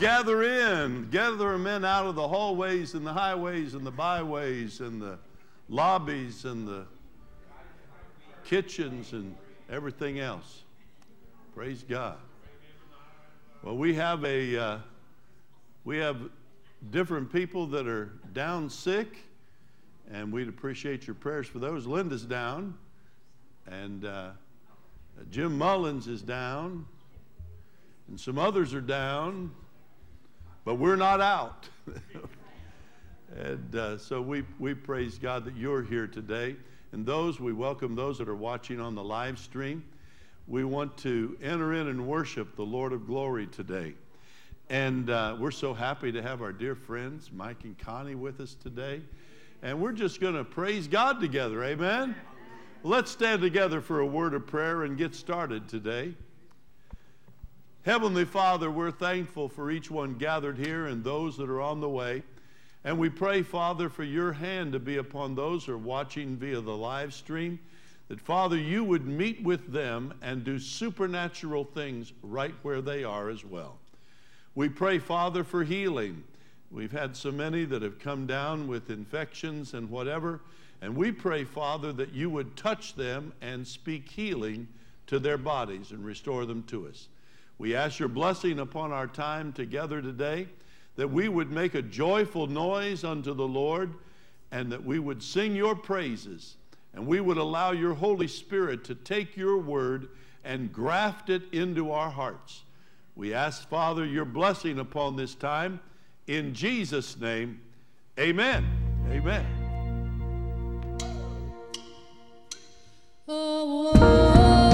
gather in. Gather men out of the hallways and the highways and the byways and the lobbies and the kitchens and everything else. Praise God. Well, we have a uh, we have different people that are down sick, and we'd appreciate your prayers for those. Linda's down, and uh, Jim Mullins is down, and some others are down, but we're not out. and uh, so we, we praise God that you're here today. And those, we welcome those that are watching on the live stream. We want to enter in and worship the Lord of glory today. And uh, we're so happy to have our dear friends, Mike and Connie, with us today. And we're just going to praise God together. Amen? Let's stand together for a word of prayer and get started today. Heavenly Father, we're thankful for each one gathered here and those that are on the way. And we pray, Father, for your hand to be upon those who are watching via the live stream, that, Father, you would meet with them and do supernatural things right where they are as well. We pray, Father, for healing. We've had so many that have come down with infections and whatever. And we pray, Father, that you would touch them and speak healing to their bodies and restore them to us. We ask your blessing upon our time together today, that we would make a joyful noise unto the Lord, and that we would sing your praises, and we would allow your Holy Spirit to take your word and graft it into our hearts. We ask, Father, your blessing upon this time. In Jesus' name, amen. Amen. Oh, oh, oh.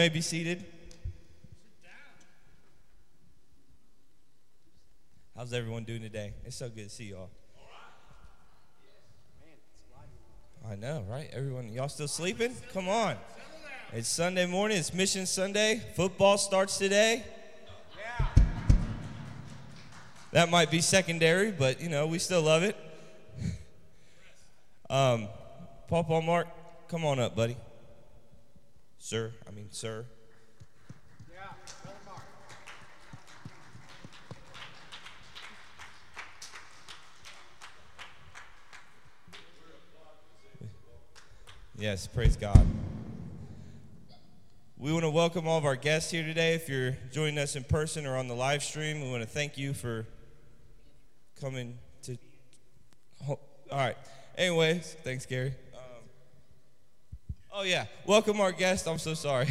May be seated. How's everyone doing today? It's so good to see y'all. I know, right? Everyone, y'all still sleeping? Come on. It's Sunday morning. It's Mission Sunday. Football starts today. That might be secondary, but you know, we still love it. Um, Paul Paul Mark, come on up, buddy. Sir, I mean, sir. Yes, praise God. We want to welcome all of our guests here today. If you're joining us in person or on the live stream, we want to thank you for coming to. All right. Anyways, thanks, Gary. Oh, yeah. Welcome our guest. I'm so sorry.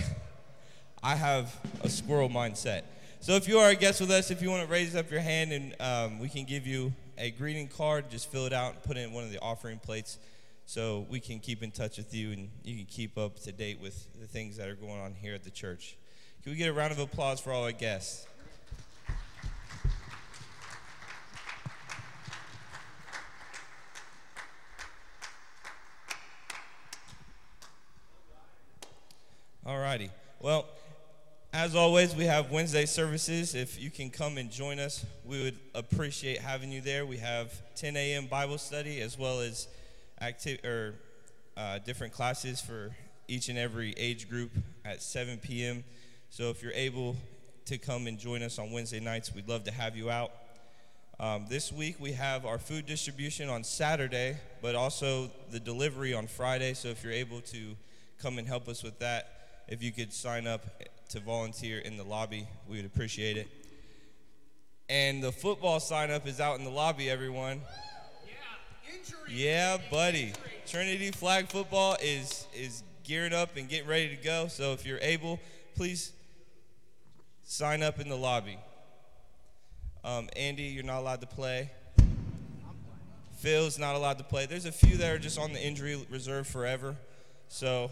I have a squirrel mindset. So if you are a guest with us, if you want to raise up your hand and um, we can give you a greeting card, just fill it out and put it in one of the offering plates so we can keep in touch with you and you can keep up to date with the things that are going on here at the church. Can we get a round of applause for all our guests? All righty. Well, as always, we have Wednesday services. If you can come and join us, we would appreciate having you there. We have 10 a.m. Bible study as well as active or uh, different classes for each and every age group at 7 p.m. So if you're able to come and join us on Wednesday nights, we'd love to have you out. Um, this week we have our food distribution on Saturday, but also the delivery on Friday. So if you're able to come and help us with that, if you could sign up to volunteer in the lobby, we would appreciate it. And the football sign up is out in the lobby, everyone. Yeah, injury. Yeah, buddy. Trinity Flag Football is is gearing up and getting ready to go. So if you're able, please sign up in the lobby. Um, Andy, you're not allowed to play. Phil's not allowed to play. There's a few that are just on the injury reserve forever. So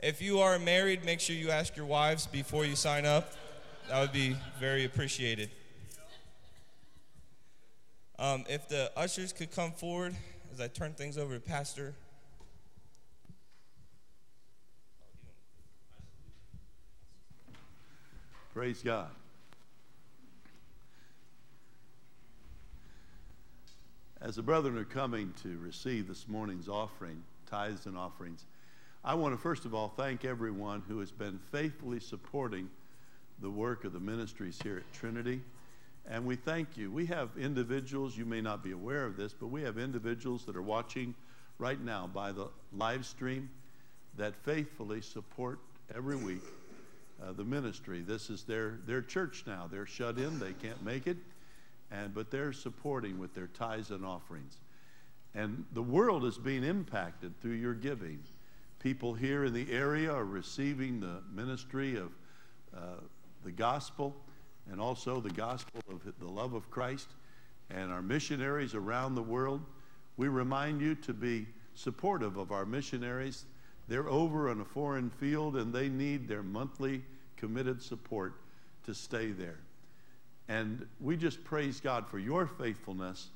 if you are married, make sure you ask your wives before you sign up. That would be very appreciated. Um, if the ushers could come forward as I turn things over to Pastor. Praise God. As the brethren are coming to receive this morning's offering, tithes and offerings, I want to first of all thank everyone who has been faithfully supporting the work of the ministries here at Trinity. And we thank you. We have individuals, you may not be aware of this, but we have individuals that are watching right now by the live stream that faithfully support every week uh, the ministry. This is their, their church now. They're shut in, they can't make it, and, but they're supporting with their tithes and offerings. And the world is being impacted through your giving. People here in the area are receiving the ministry of uh, the gospel and also the gospel of the love of Christ and our missionaries around the world. We remind you to be supportive of our missionaries. They're over on a foreign field and they need their monthly committed support to stay there. And we just praise God for your faithfulness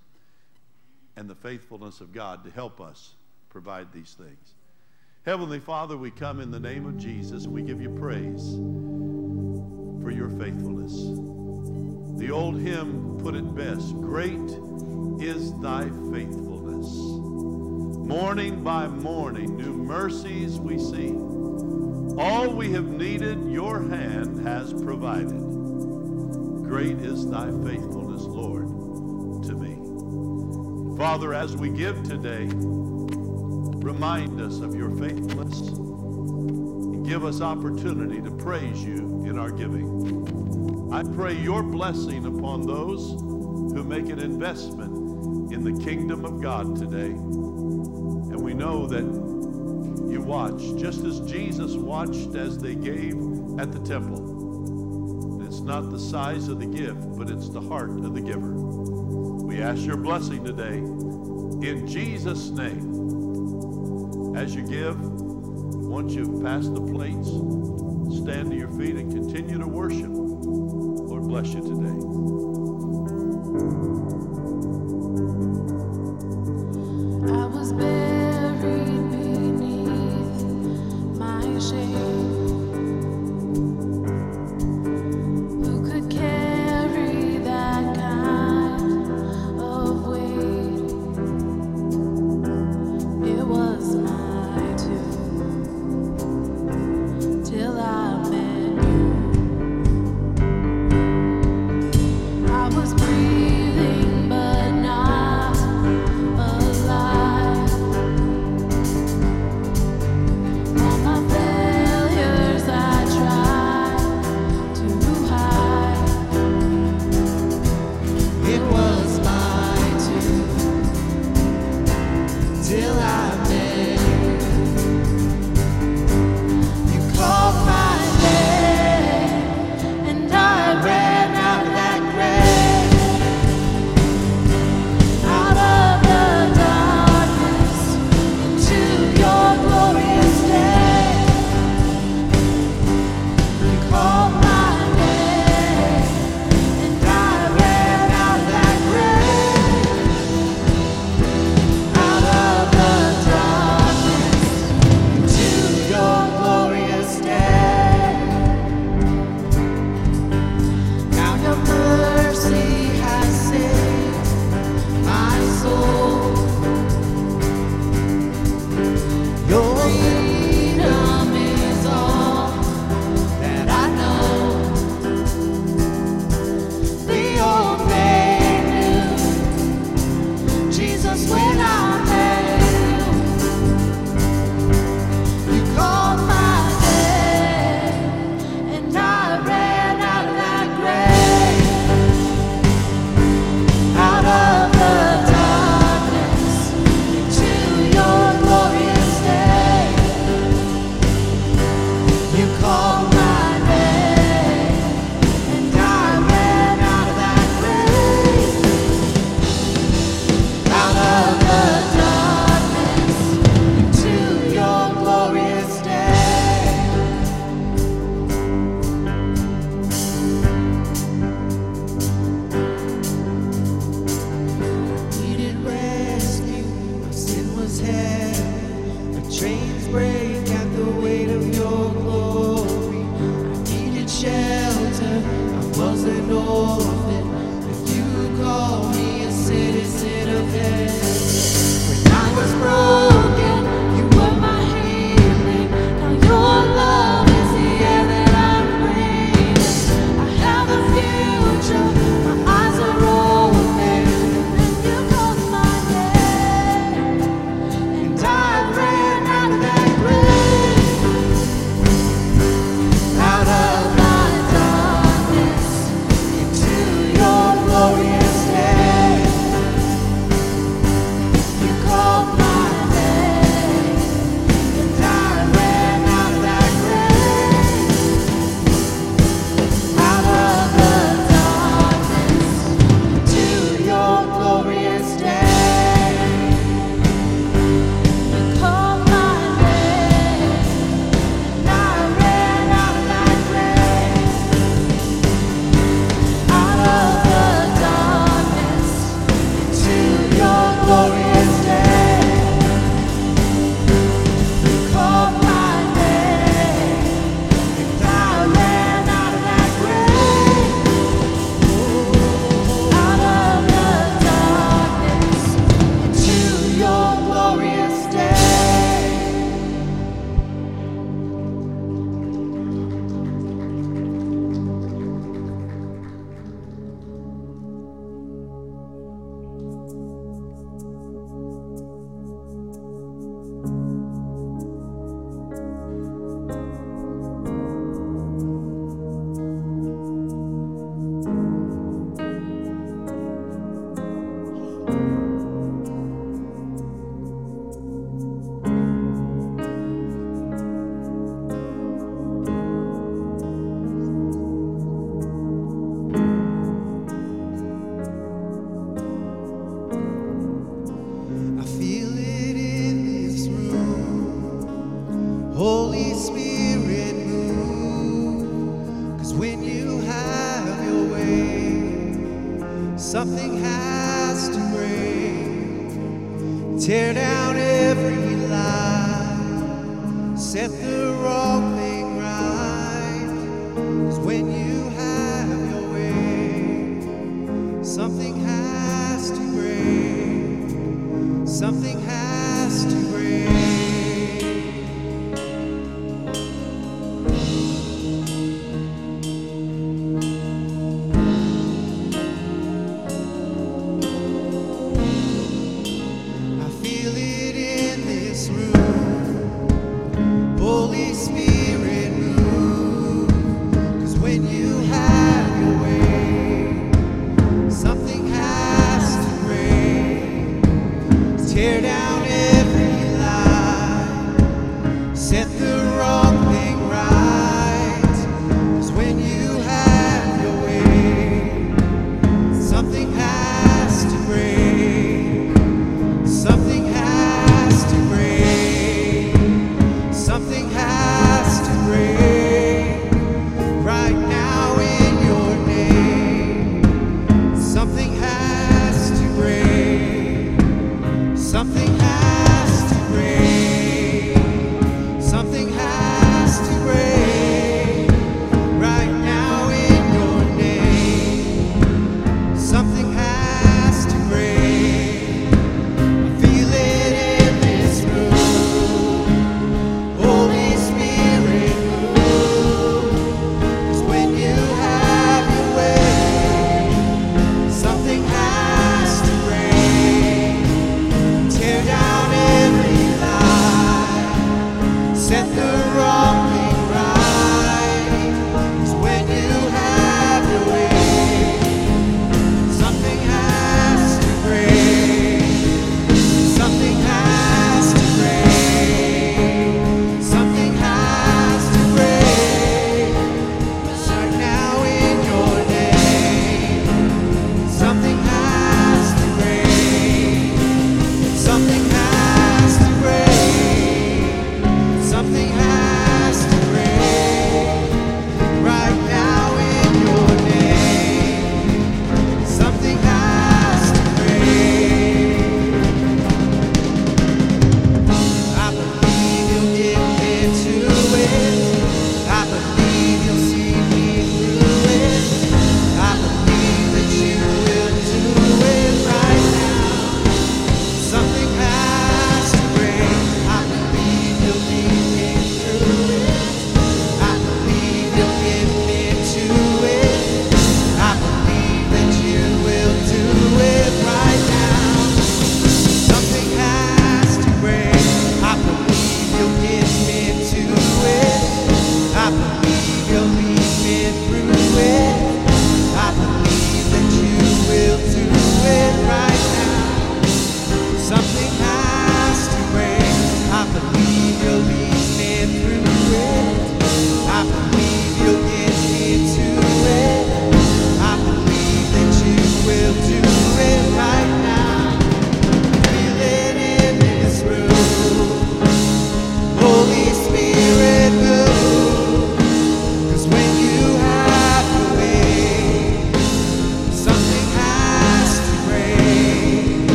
and the faithfulness of God to help us provide these things. Heavenly Father, we come in the name of Jesus. We give you praise for your faithfulness. The old hymn put it best Great is thy faithfulness. Morning by morning, new mercies we see. All we have needed, your hand has provided. Great is thy faithfulness, Lord, to me. Father, as we give today, remind us of your faithfulness and give us opportunity to praise you in our giving. I pray your blessing upon those who make an investment in the kingdom of God today. And we know that you watch, just as Jesus watched as they gave at the temple. It's not the size of the gift, but it's the heart of the giver. We ask your blessing today in Jesus' name. As you give, once you've passed the plates, stand to your feet and continue to worship. Lord bless you today.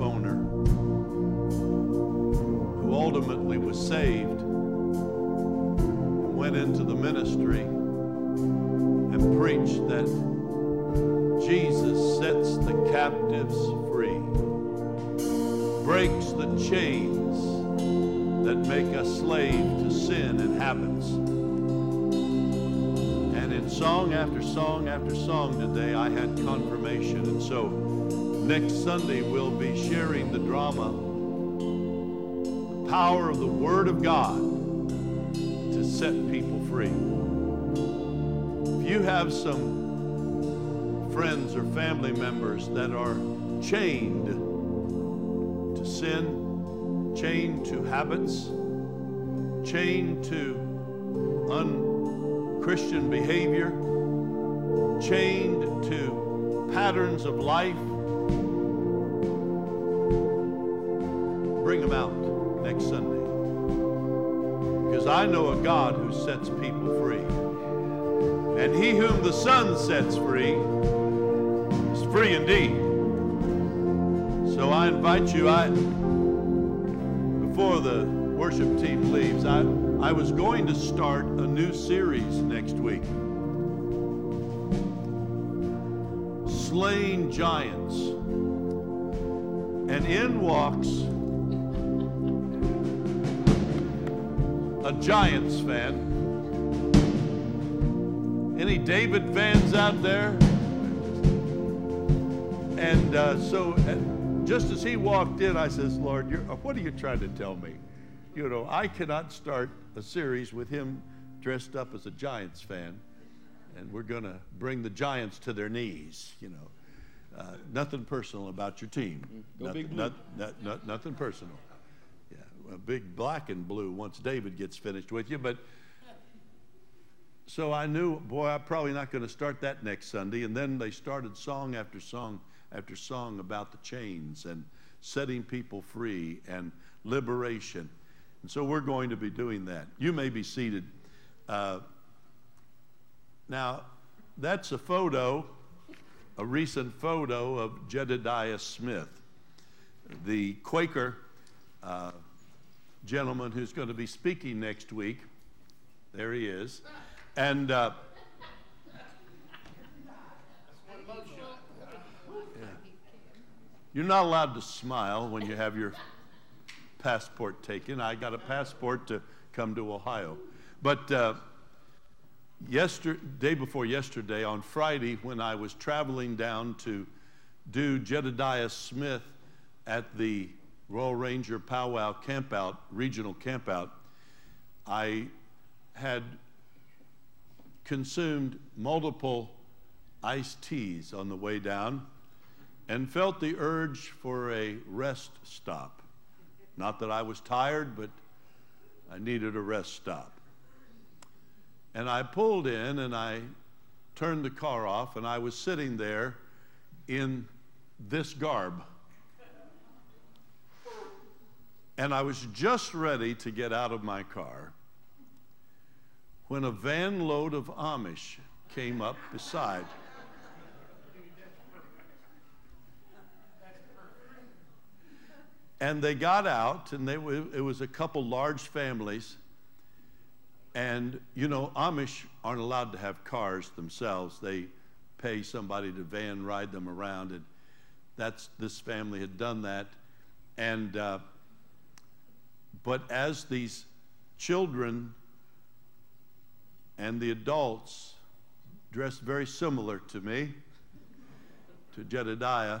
Owner who ultimately was saved and went into the ministry and preached that Jesus sets the captives free, breaks the chains that make us slave to sin and habits. And in song after song after song today, I had confirmation. And so next Sunday, we'll be sharing the drama, the power of the Word of God to set people free. If you have some friends or family members that are chained to sin, chained to habits, chained to unchristian behavior, chained to patterns of life, next Sunday. Because I know a God who sets people free. And he whom the Son sets free is free indeed. So I invite you, I before the worship team leaves, I, I was going to start a new series next week. Slaying Giants. And in walks a Giants fan. Any David fans out there? And uh, so, uh, just as he walked in, I says, Lord, you're, uh, what are you trying to tell me? You know, I cannot start a series with him dressed up as a Giants fan, and we're going to bring the Giants to their knees, you know. Uh, nothing personal about your team. Go nothing, Big Blue. not- not- not- nothing personal. A big black and blue once David gets finished with you, but so I knew, boy, I'm probably not going to start that next Sunday. And then they started song after song after song about the chains and setting people free and liberation. And so we're going to be doing that. You may be seated. Uh, now, that's a photo, a recent photo of Jedediah Smith, the Quaker uh, gentleman who's going to be speaking next week. There he is. And uh, you're not allowed to smile when you have your passport taken. I got a passport to come to Ohio. But uh, yesterday, day before yesterday, on Friday, when I was traveling down to do Jedediah Smith at the Royal Ranger Powwow Campout, regional campout, I had consumed multiple iced teas on the way down and felt the urge for a rest stop. Not that I was tired, but I needed a rest stop. And I pulled in and I turned the car off, and I was sitting there in this garb. And I was just ready to get out of my car when a van load of Amish came up beside. And they got out, and they, were- it was a couple large families. And, you know, Amish aren't allowed to have cars themselves. They pay somebody to van ride them around. And that's, this family had done that. And, uh, but as these children and the adults dressed very similar to me to Jedediah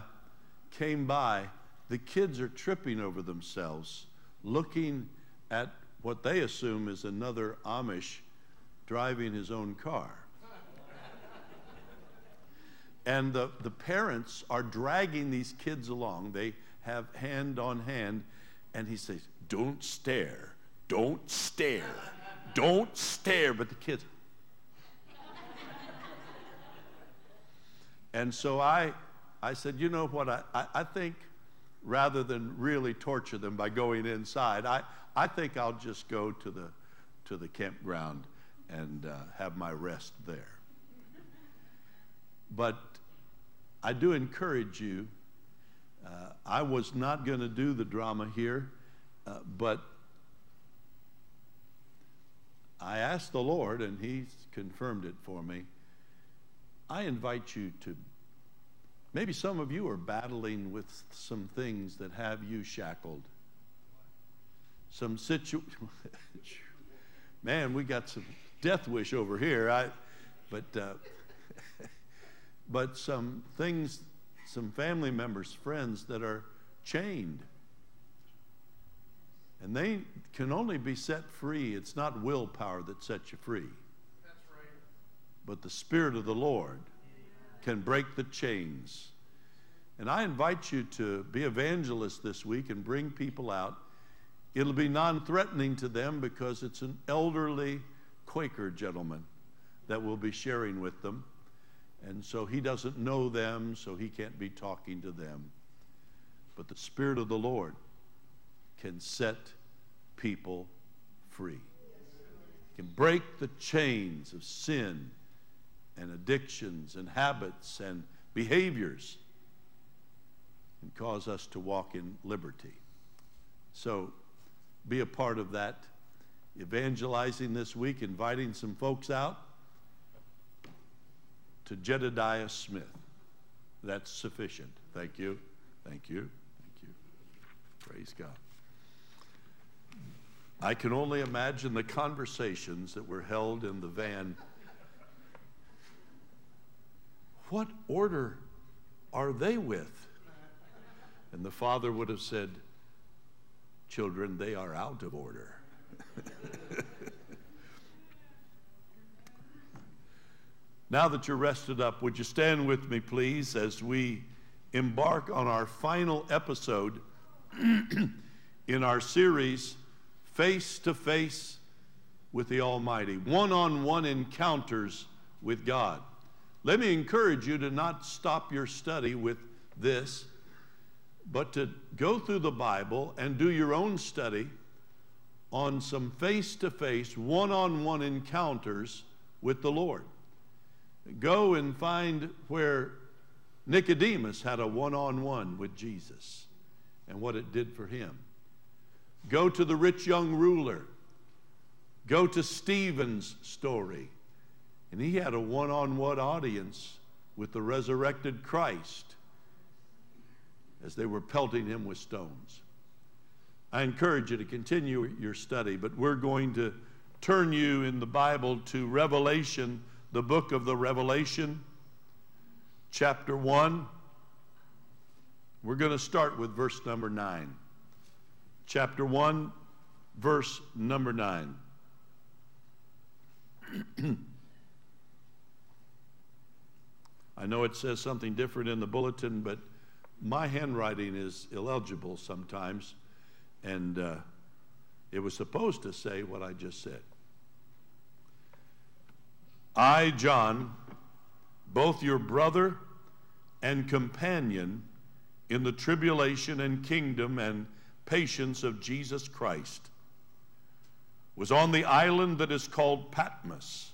came by, the kids are tripping over themselves, looking at what they assume is another Amish driving his own car. and the, the parents are dragging these kids along. They have hand on hand, and he says, Don't stare, don't stare, don't stare. But the kids, And so I, I said, you know what? I, I, I think rather than really torture them by going inside, I, I think I'll just go to the, to the campground and uh, have my rest there. But I do encourage you. Uh, I was not going to do the drama here, uh, but I asked the Lord, and He's confirmed it for me. I invite you to, maybe some of you are battling with some things that have you shackled. Some situ, man, we got some death wish over here. I, but, uh, but some things, some family members, friends that are chained. And they can only be set free. It's not willpower that sets you free but the Spirit of the Lord can break the chains. And I invite you to be evangelists this week and bring people out. It'll be non threatening to them because it's an elderly Quaker gentleman that will be sharing with them. And so he doesn't know them, so he can't be talking to them. But the Spirit of the Lord can set people free, can break the chains of sin and addictions and habits and behaviors and cause us to walk in liberty. So be a part of that evangelizing this week, inviting some folks out to Jedediah Smith. That's sufficient. Thank you. Thank you. Thank you. Praise God. I can only imagine the conversations that were held in the van what order are they with? And the father would have said, Children, they are out of order. now that you're rested up, would you stand with me, please, as we embark on our final episode in our series, Face to Face with the Almighty, one on one encounters with God. Let me encourage you to not stop your study with this, but to go through the Bible and do your own study on some face to face, one on one encounters with the Lord. Go and find where Nicodemus had a one on one with Jesus and what it did for him. Go to the rich young ruler. Go to Stephen's story and he had a one on one audience with the resurrected Christ as they were pelting him with stones. I encourage you to continue your study, but we're going to turn you in the Bible to Revelation, the book of the Revelation, chapter 1. We're going to start with verse number 9. Chapter 1, verse number 9. I know it says something different in the bulletin, but my handwriting is illegible sometimes, and uh, it was supposed to say what I just said. I, John, both your brother and companion in the tribulation and kingdom and patience of Jesus Christ, was on the island that is called Patmos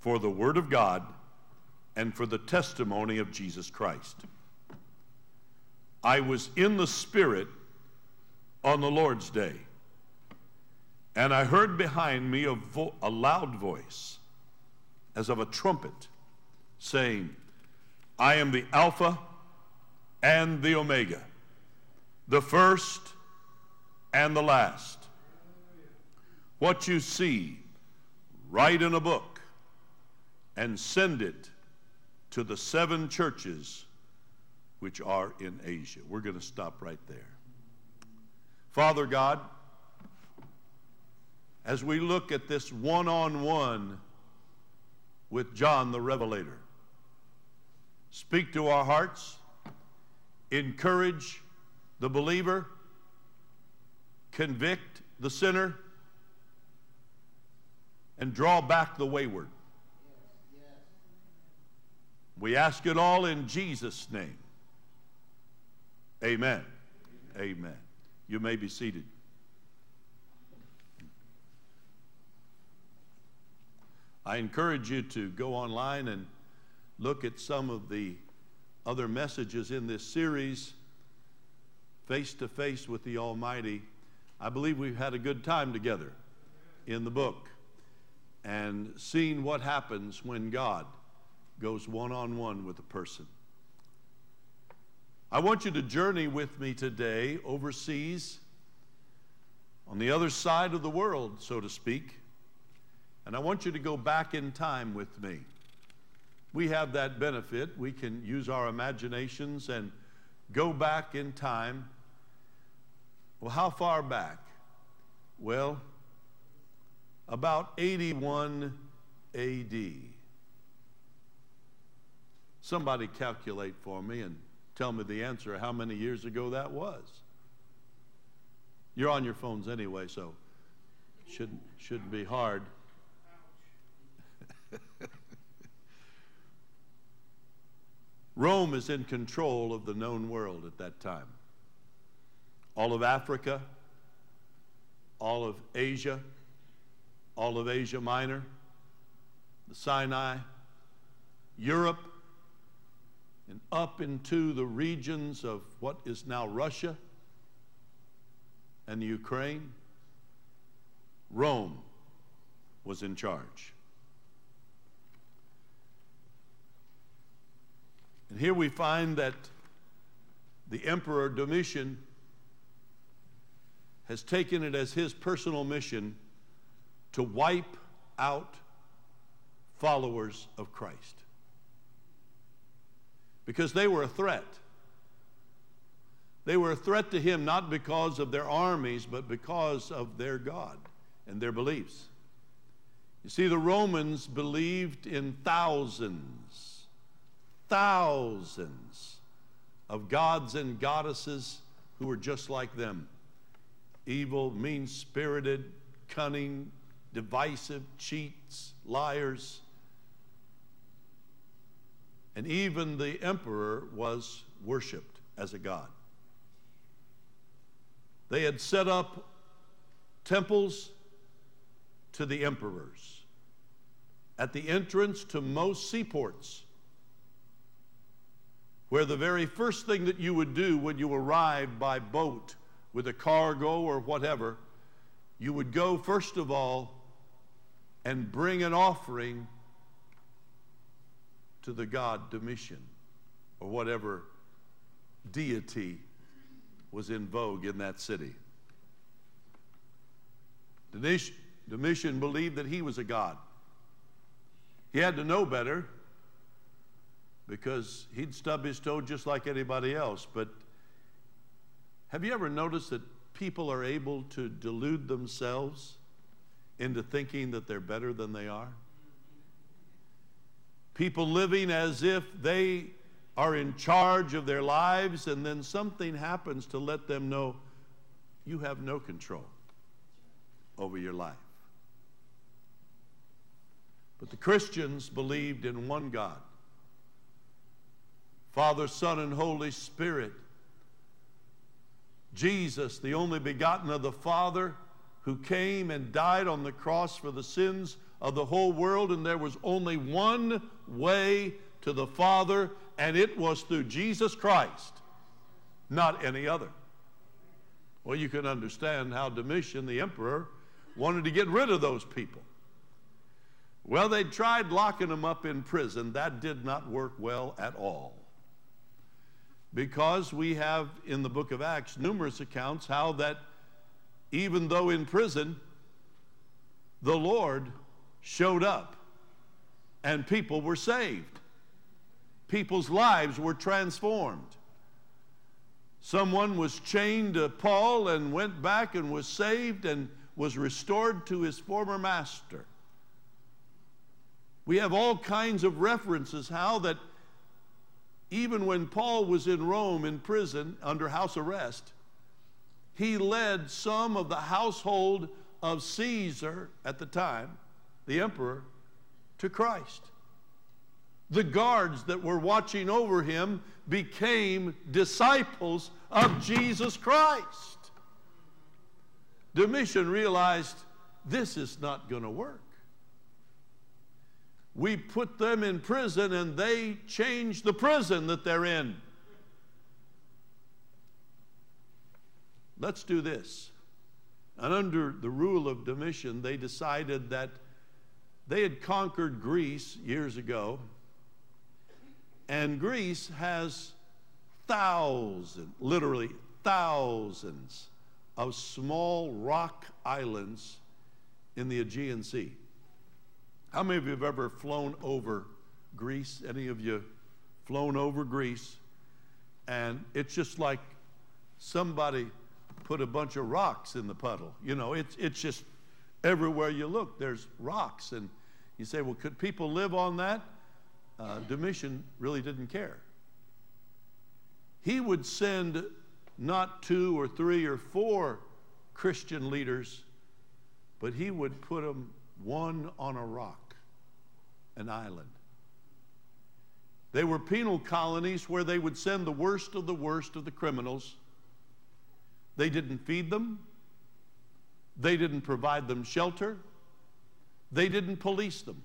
for the Word of God and for the testimony of Jesus Christ. I was in the Spirit on the Lord's day, and I heard behind me a, vo- a loud voice, as of a trumpet, saying, I am the Alpha and the Omega, the first and the last. What you see, write in a book and send it to the seven churches which are in Asia. We're going to stop right there. Father God, as we look at this one on one with John the Revelator, speak to our hearts, encourage the believer, convict the sinner, and draw back the wayward. We ask it all in Jesus' name. Amen. Amen. You may be seated. I encourage you to go online and look at some of the other messages in this series, Face to Face with the Almighty. I believe we've had a good time together in the book and seen what happens when God goes one on one with a person. I want you to journey with me today overseas on the other side of the world, so to speak. And I want you to go back in time with me. We have that benefit. We can use our imaginations and go back in time. Well, how far back? Well, about 81 AD. Somebody calculate for me and tell me the answer how many years ago that was. You're on your phones anyway, so shouldn't shouldn't be hard. Rome is in control of the known world at that time. All of Africa, all of Asia, all of Asia Minor, the Sinai, Europe, and up into the regions of what is now Russia and the Ukraine. Rome was in charge. And here we find that the Emperor Domitian has taken it as his personal mission to wipe out followers of Christ because they were a threat. They were a threat to him not because of their armies, but because of their God and their beliefs. You see, the Romans believed in thousands, thousands of gods and goddesses who were just like them evil, mean spirited, cunning, divisive, cheats, liars. And even the emperor was worshiped as a god. They had set up temples to the emperors at the entrance to most seaports, where the very first thing that you would do when you arrived by boat with a cargo or whatever, you would go first of all and bring an offering to the god Domitian or whatever deity was in vogue in that city. Domitian believed that he was a god. He had to know better because he'd stub his toe just like anybody else. But have you ever noticed that people are able to delude themselves into thinking that they're better than they are? People living as if they are in charge of their lives, and then something happens to let them know you have no control over your life. But the Christians believed in one God Father, Son, and Holy Spirit. Jesus, the only begotten of the Father, who came and died on the cross for the sins of the whole world, and there was only one way to the Father, and it was through Jesus Christ, not any other. Well, you can understand how Domitian, the emperor, wanted to get rid of those people. Well, they tried locking them up in prison. That did not work well at all. Because we have in the book of Acts numerous accounts how that even though in prison, the Lord showed up and people were saved. People's lives were transformed. Someone was chained to Paul and went back and was saved and was restored to his former master. We have all kinds of references how that even when Paul was in Rome in prison under house arrest, he led some of the household of Caesar at the time, the emperor, to Christ. The guards that were watching over him became disciples of Jesus Christ. Domitian realized this is not going to work. We put them in prison and they change the prison that they're in. Let's do this. And under the rule of Domitian, they decided that they had conquered Greece years ago. And Greece has thousands, literally thousands, of small rock islands in the Aegean Sea. How many of you have ever flown over Greece? Any of you flown over Greece? And it's just like somebody put a bunch of rocks in the puddle. You know, it's, it's just everywhere you look, there's rocks. And you say, well, could people live on that? Uh, Domitian really didn't care. He would send not two or three or four Christian leaders, but he would put them one on a rock, an island. They were penal colonies where they would send the worst of the worst of the criminals. They didn't feed them, they didn't provide them shelter, they didn't police them.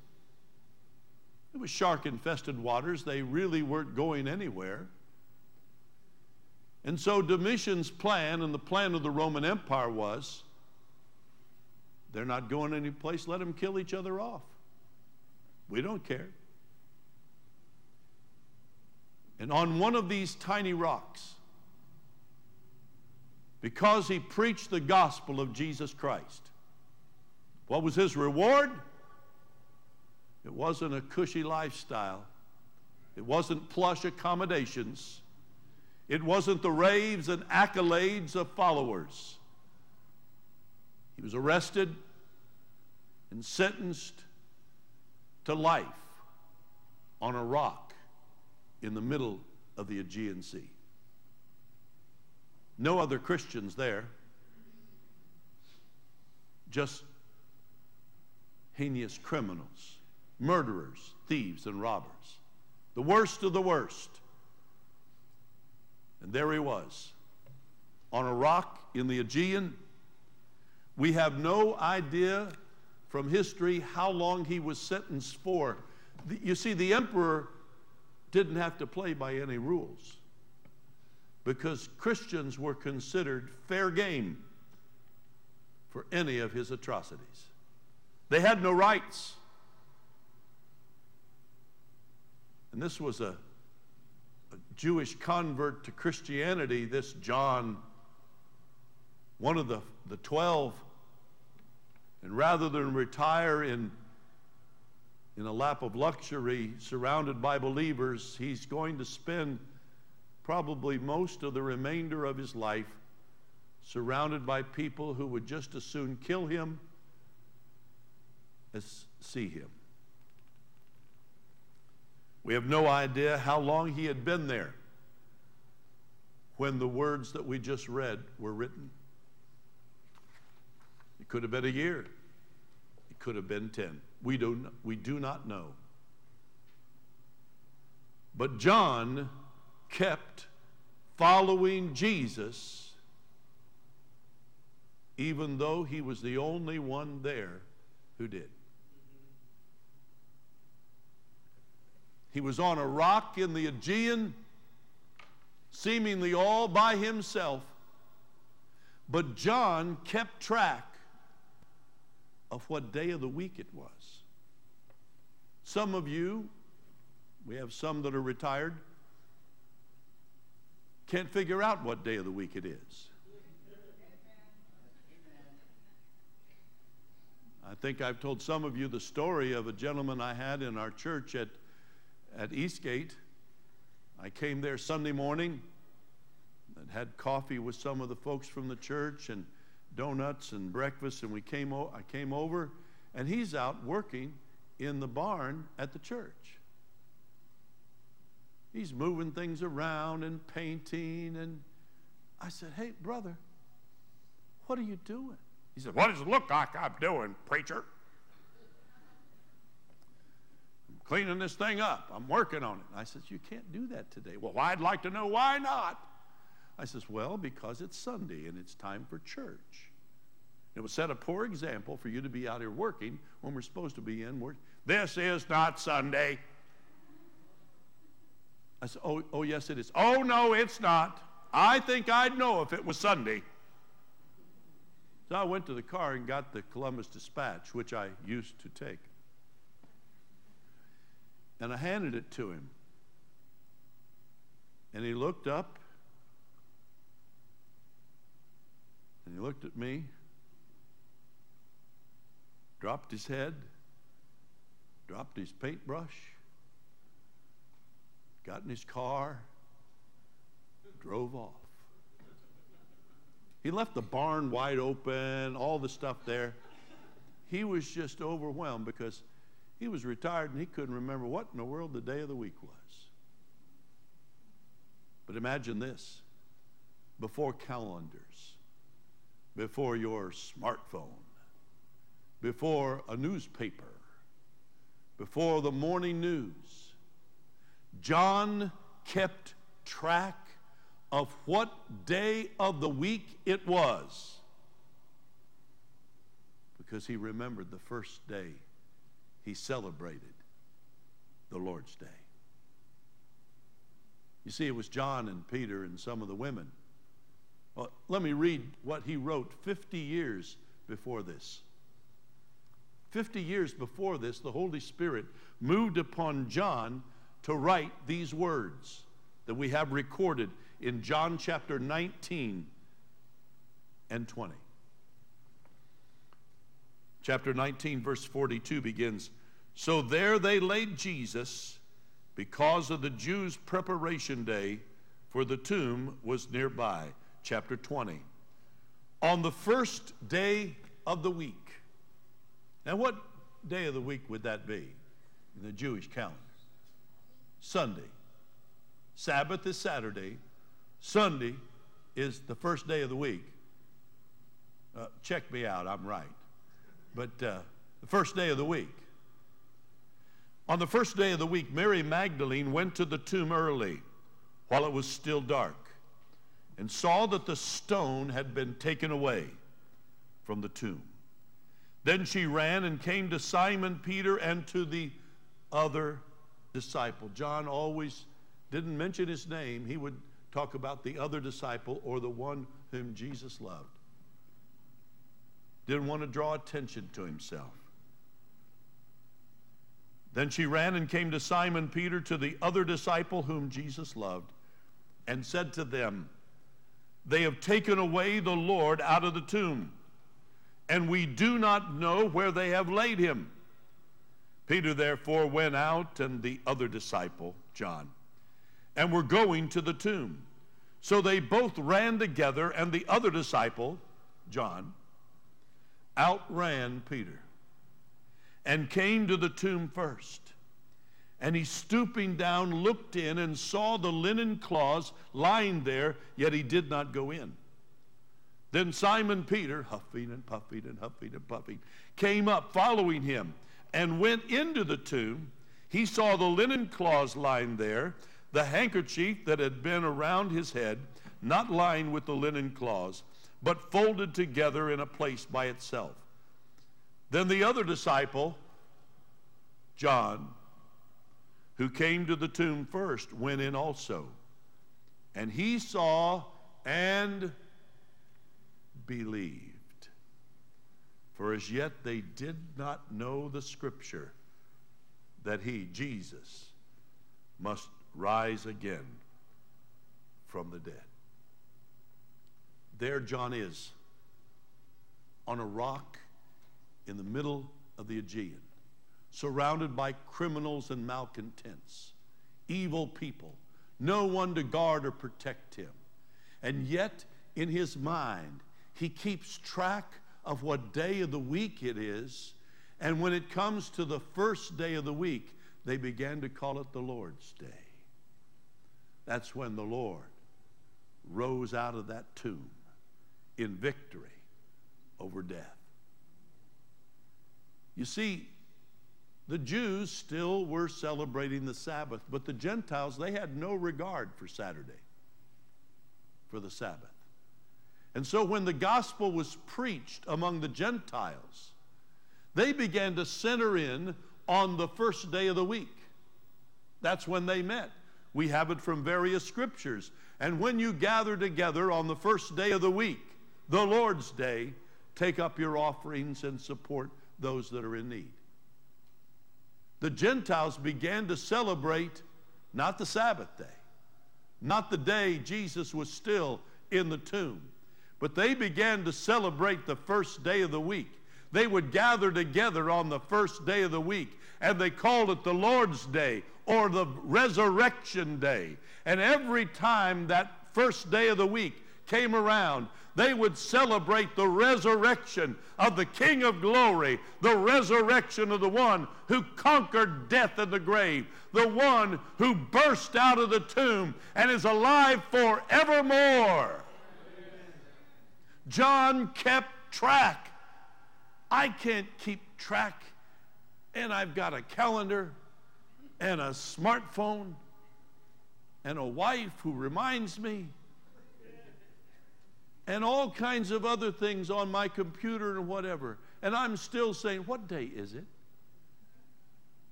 It was shark infested waters, they really weren't going anywhere. And so Domitian's plan and the plan of the Roman Empire was they're not going any place. Let them kill each other off. We don't care. And on one of these tiny rocks, because he preached the gospel of Jesus Christ, what was his reward? It wasn't a cushy lifestyle. It wasn't plush accommodations. It wasn't the raves and accolades of followers. He was arrested and sentenced to life on a rock in the middle of the Aegean Sea. No other Christians there, just heinous criminals, murderers, thieves, and robbers. The worst of the worst. And there he was on a rock in the Aegean. We have no idea from history how long he was sentenced for. You see, the emperor didn't have to play by any rules because Christians were considered fair game for any of his atrocities. They had no rights. And this was a, a Jewish convert to Christianity, this John, one of the, the 12 and rather than retire in, in a lap of luxury surrounded by believers, he's going to spend probably most of the remainder of his life surrounded by people who would just as soon kill him as see him. We have no idea how long he had been there when the words that we just read were written. It could have been a year. Could have been 10. We do, we do not know. But John kept following Jesus even though he was the only one there who did. He was on a rock in the Aegean, seemingly all by himself. But John kept track of what day of the week it was. Some of you, we have some that are retired, can't figure out what day of the week it is. I think I've told some of you the story of a gentleman I had in our church at, at Eastgate. I came there Sunday morning and had coffee with some of the folks from the church and donuts and breakfast. And we came o- I came over, and he's out working in the barn at the church. He's moving things around and painting. And I said, Hey, brother, what are you doing? He said, What does it look like I'm doing, preacher? I'm cleaning this thing up. I'm working on it. I said, You can't do that today. Well, I'd like to know why not. I says, Well, because it's Sunday and it's time for church. It would set a poor example for you to be out here working when we're supposed to be in work. This is not Sunday. I said, Oh, oh yes, it is. Oh, no, it's not. I think I'd know if it was Sunday. So I went to the car and got the Columbus Dispatch, which I used to take. And I handed it to him. And he looked up and he looked at me, dropped his head, dropped his paintbrush, got in his car, drove off. He left the barn wide open, all the stuff there. He was just overwhelmed because he was retired and he couldn't remember what in the world the day of the week was. But imagine this before calendars, before your smartphone, before a newspaper, before the morning news, John kept track of what day of the week it was because he remembered the first day he celebrated the Lord's Day. You see, it was John and Peter and some of the women. Well, let me read what he wrote 50 years before this. 50 years before this, the Holy Spirit moved upon John to write these words that we have recorded in John chapter 19 and 20. Chapter 19, verse 42 begins So there they laid Jesus because of the Jews' preparation day, for the tomb was nearby. Chapter 20. On the first day of the week. Now, what day of the week would that be in the Jewish calendar? Sunday. Sabbath is Saturday. Sunday is the first day of the week. Uh, check me out, I'm right. But uh, the first day of the week. On the first day of the week, Mary Magdalene went to the tomb early while it was still dark and saw that the stone had been taken away from the tomb. Then she ran and came to Simon Peter and to the other disciple. John always didn't mention his name, he would talk about the other disciple or the one whom Jesus loved. Didn't want to draw attention to himself. Then she ran and came to Simon Peter, to the other disciple whom Jesus loved, and said to them, They have taken away the Lord out of the tomb, and we do not know where they have laid him. Peter therefore went out, and the other disciple, John, and were going to the tomb. So they both ran together, and the other disciple, John, outran Peter and came to the tomb first. And he, stooping down, looked in and saw the linen cloths lying there, yet he did not go in. Then Simon Peter, huffing and puffing and huffing and puffing, came up following him and went into the tomb. He saw the linen cloths lying there, the handkerchief that had been around his head, not lying with the linen cloths, but folded together in a place by itself. Then the other disciple, John, who came to the tomb first, went in also. And he saw and believed. For as yet they did not know the scripture that he, Jesus, must rise again from the dead. There John is on a rock in the middle of the Aegean, surrounded by criminals and malcontents, evil people, no one to guard or protect him. And yet, in his mind, he keeps track of what day of the week it is. And when it comes to the first day of the week, they began to call it the Lord's Day. That's when the Lord rose out of that tomb in victory over death. You see, the Jews still were celebrating the Sabbath, but the Gentiles, they had no regard for Saturday, for the Sabbath. And so when the gospel was preached among the Gentiles, they began to center in on the first day of the week. That's when they met. We have it from various scriptures. And when you gather together on the first day of the week, the Lord's day, take up your offerings and support those that are in need. The Gentiles began to celebrate not the Sabbath day, not the day Jesus was still in the tomb, but they began to celebrate the first day of the week. They would gather together on the first day of the week, and they called it the Lord's Day or the Resurrection Day. And every time that first day of the week came around, they would celebrate the resurrection of the King of glory, the resurrection of the one who conquered death and the grave, the one who burst out of the tomb and is alive forevermore. John kept track. I can't keep track, and I've got a calendar and a smartphone and a wife who reminds me and all kinds of other things on my computer and whatever. And I'm still saying, what day is it?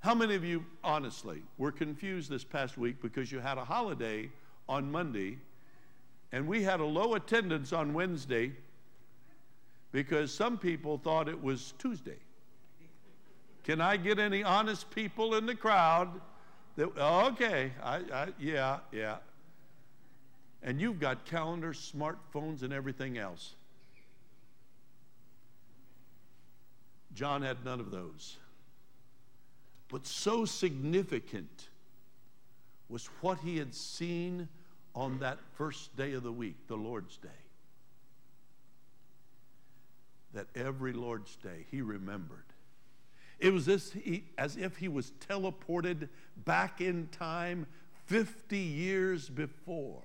How many of you, honestly, were confused this past week because you had a holiday on Monday and we had a low attendance on Wednesday because some people thought it was Tuesday? Can I get any honest people in the crowd? That, oh, okay, I, I, yeah, yeah and you've got calendars, smartphones, and everything else. John had none of those. But so significant was what he had seen on that first day of the week, the Lord's Day, that every Lord's Day he remembered. It was as, he, as if he was teleported back in time 50 years before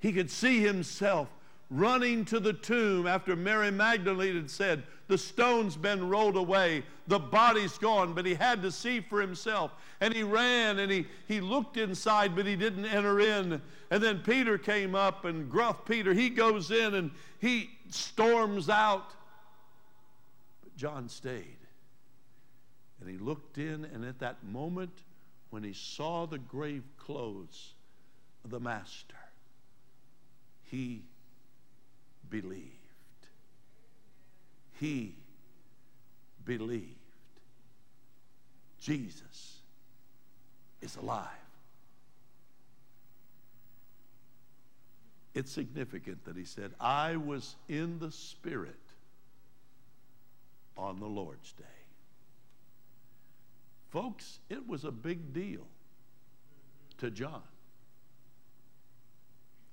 he could see himself running to the tomb after Mary Magdalene had said, The stone's been rolled away, the body's gone, but he had to see for himself. And he ran and he, he looked inside, but he didn't enter in. And then Peter came up, and gruff Peter, he goes in and he storms out. But John stayed. And he looked in, and at that moment, when he saw the grave clothes of the Master, he believed. He believed. Jesus is alive. It's significant that he said, I was in the Spirit on the Lord's day. Folks, it was a big deal to John.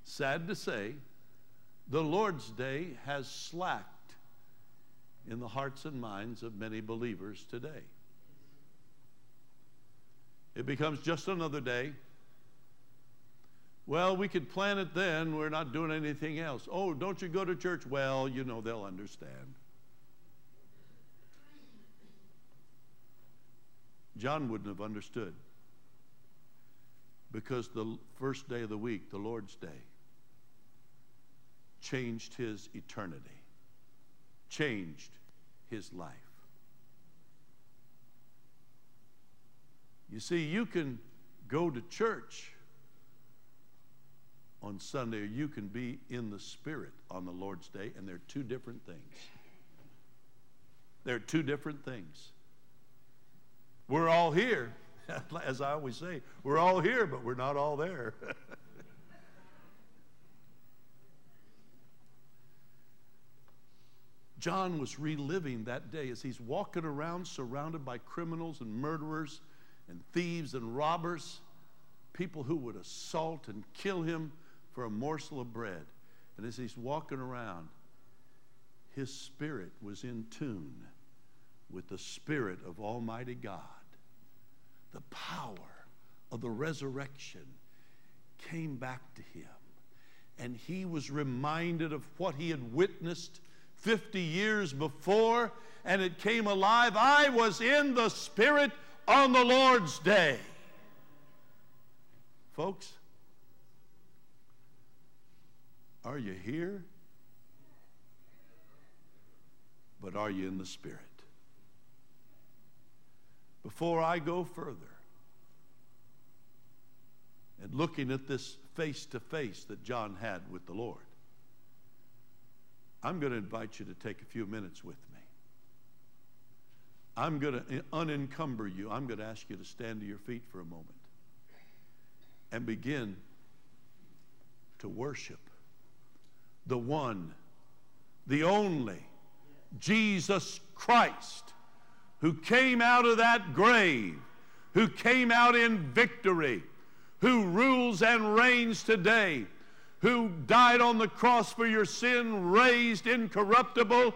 Sad to say, the Lord's Day has slacked in the hearts and minds of many believers today. It becomes just another day. Well, we could plan it then. We're not doing anything else. Oh, don't you go to church? Well, you know, they'll understand. John wouldn't have understood because the first day of the week, the Lord's Day, changed his eternity, changed his life. You see, you can go to church on Sunday, or you can be in the Spirit on the Lord's Day, and they're two different things. They're two different things. We're all here, as I always say, we're all here, but we're not all there. John was reliving that day as he's walking around surrounded by criminals and murderers and thieves and robbers, people who would assault and kill him for a morsel of bread. And as he's walking around, his spirit was in tune with the spirit of Almighty God. The power of the resurrection came back to him. And he was reminded of what he had witnessed 50 years before, and it came alive. I was in the Spirit on the Lord's day. Folks, are you here? But are you in the Spirit? Before I go further, and looking at this face to face that John had with the Lord, I'm going to invite you to take a few minutes with me. I'm going to unencumber you. I'm going to ask you to stand to your feet for a moment and begin to worship the one, the only, Jesus Christ, who came out of that grave, who came out in victory, who rules and reigns today, who died on the cross for your sin, raised incorruptible,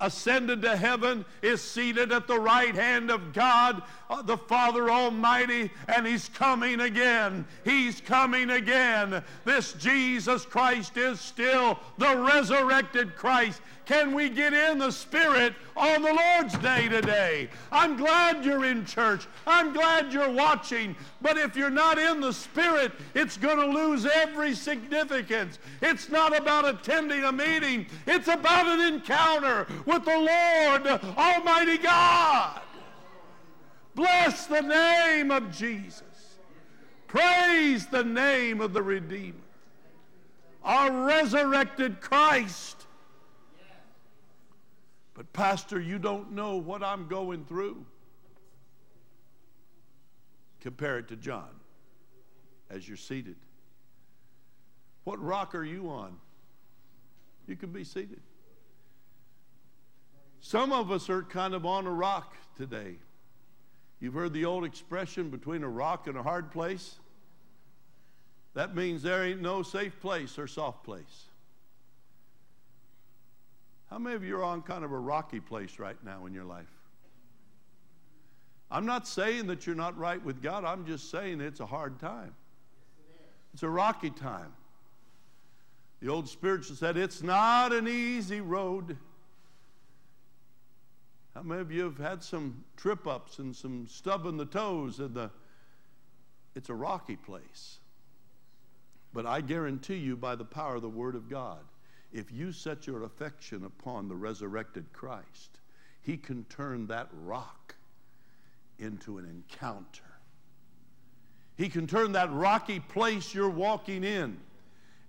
ascended to heaven, is seated at the right hand of God, uh, the Father Almighty, and He's coming again. He's coming again. This Jesus Christ is still the resurrected Christ. Can we get in the Spirit on the Lord's Day today? I'm glad you're in church. I'm glad you're watching. But if you're not in the Spirit, it's going to lose every significance. It's not about attending a meeting, it's about an encounter with the Lord Almighty God. Bless the name of Jesus. Praise the name of the Redeemer. Our resurrected Christ. But, Pastor, you don't know what I'm going through. Compare it to John as you're seated. What rock are you on? You can be seated. Some of us are kind of on a rock today. You've heard the old expression between a rock and a hard place? That means there ain't no safe place or soft place. How many of you are on kind of a rocky place right now in your life? I'm not saying that you're not right with God, I'm just saying it's a hard time. It's a rocky time. The old spiritual said, It's not an easy road. How many of you have had some trip ups and some stubbing the toes and the it's a rocky place. But I guarantee you by the power of the word of God, if you set your affection upon the resurrected Christ, he can turn that rock into an encounter. He can turn that rocky place you're walking in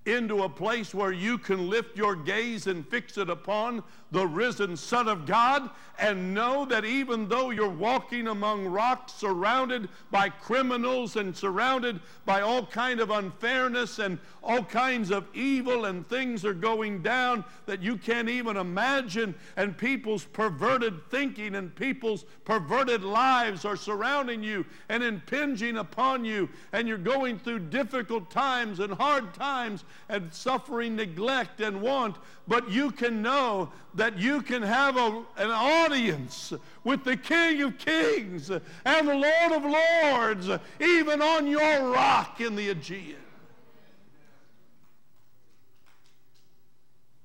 into a place where you can lift your gaze and fix it upon the risen Son of God and know that even though you're walking among rocks surrounded by criminals and surrounded by all kind of unfairness and all kinds of evil and things are going down that you can't even imagine and people's perverted thinking and people's perverted lives are surrounding you and impinging upon you and you're going through difficult times and hard times and suffering neglect and want but you can know that you can have a, an audience with the King of Kings and the Lord of Lords, even on your rock in the Aegean.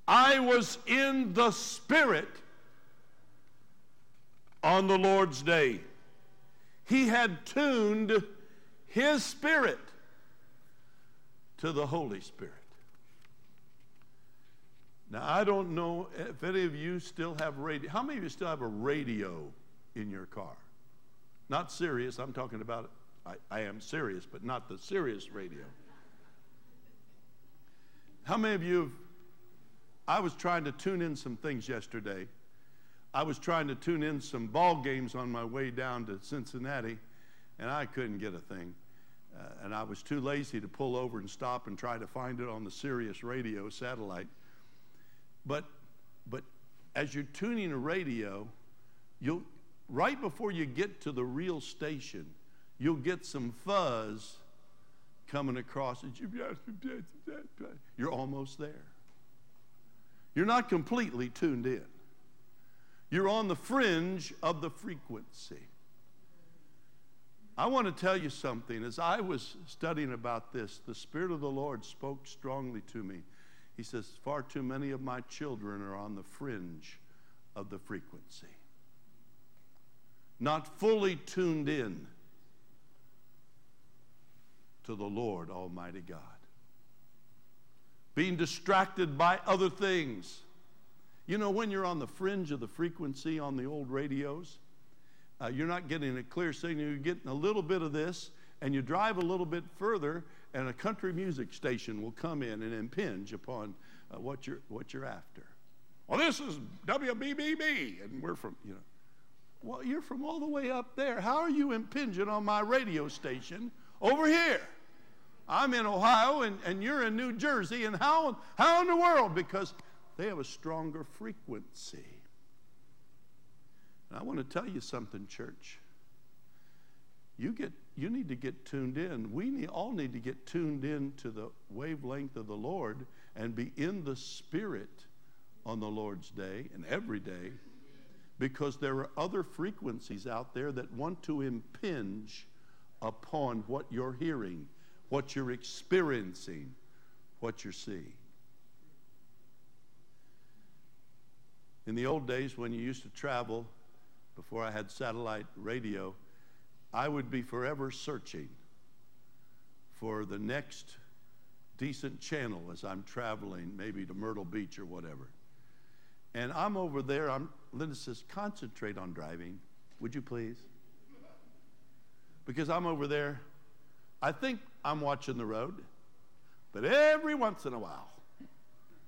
I was in the Spirit on the Lord's day. He had tuned his spirit to the Holy Spirit. Now, I don't know if any of you still have radio. How many of you still have a radio in your car? Not serious, I'm talking about, I, I am serious, but not the Sirius radio. How many of you have, I was trying to tune in some things yesterday. I was trying to tune in some ball games on my way down to Cincinnati, and I couldn't get a thing. Uh, and I was too lazy to pull over and stop and try to find it on the Sirius radio satellite. But, but as you're tuning a radio, you'll, right before you get to the real station, you'll get some fuzz coming across. You're almost there. You're not completely tuned in. You're on the fringe of the frequency. I want to tell you something. As I was studying about this, the Spirit of the Lord spoke strongly to me. He says, Far too many of my children are on the fringe of the frequency, not fully tuned in to the Lord Almighty God, being distracted by other things. You know, when you're on the fringe of the frequency on the old radios, uh, you're not getting a clear signal. You're getting a little bit of this, and you drive a little bit further, and a country music station will come in and impinge upon uh, what, you're, what you're after. Well, this is WBBB, and we're from, you know. Well, you're from all the way up there. How are you impinging on my radio station over here? I'm in Ohio and, and you're in New Jersey, and how, how in the world? Because they have a stronger frequency. And I want to tell you something, church. You, get, you need to get tuned in. We need, all need to get tuned in to the wavelength of the Lord and be in the Spirit on the Lord's day and every day because there are other frequencies out there that want to impinge upon what you're hearing, what you're experiencing, what you're seeing. In the old days, when you used to travel, before I had satellite radio, I would be forever searching for the next decent channel as I'm traveling, maybe to Myrtle Beach or whatever. And I'm over there. I'm, Linda says, concentrate on driving, would you please? Because I'm over there. I think I'm watching the road, but every once in a while,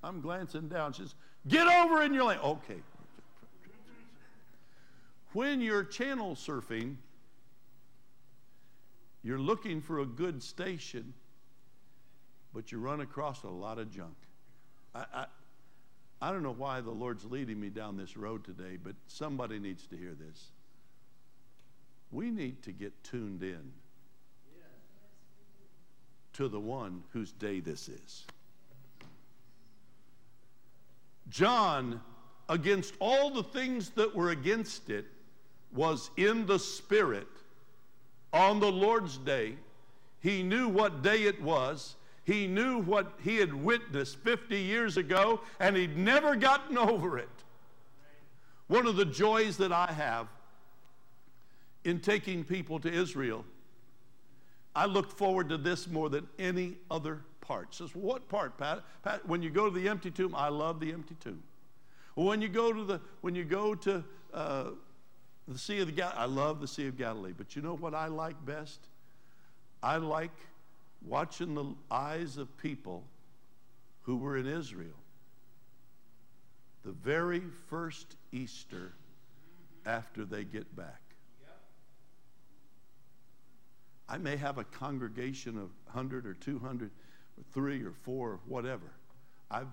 I'm glancing down. She says, get over in your lane. Okay. When you're channel surfing, you're looking for a good station, but you run across a lot of junk. I, I, I don't know why the Lord's leading me down this road today, but somebody needs to hear this. We need to get tuned in to the one whose day this is. John, against all the things that were against it, was in the Spirit on the Lord's day. He knew what day it was. He knew what he had witnessed 50 years ago, and he'd never gotten over it. One of the joys that I have in taking people to Israel, I look forward to this more than any other part. Says, what part, Pat? Pat? When you go to the empty tomb, I love the empty tomb. When you go to the, when you go to uh, the Sea of the Galilee, I love the Sea of Galilee, but you know what I like best? I like watching the eyes of people who were in Israel. The very first Easter after they get back. I may have a congregation of 100 or 200 or three or four or whatever. I've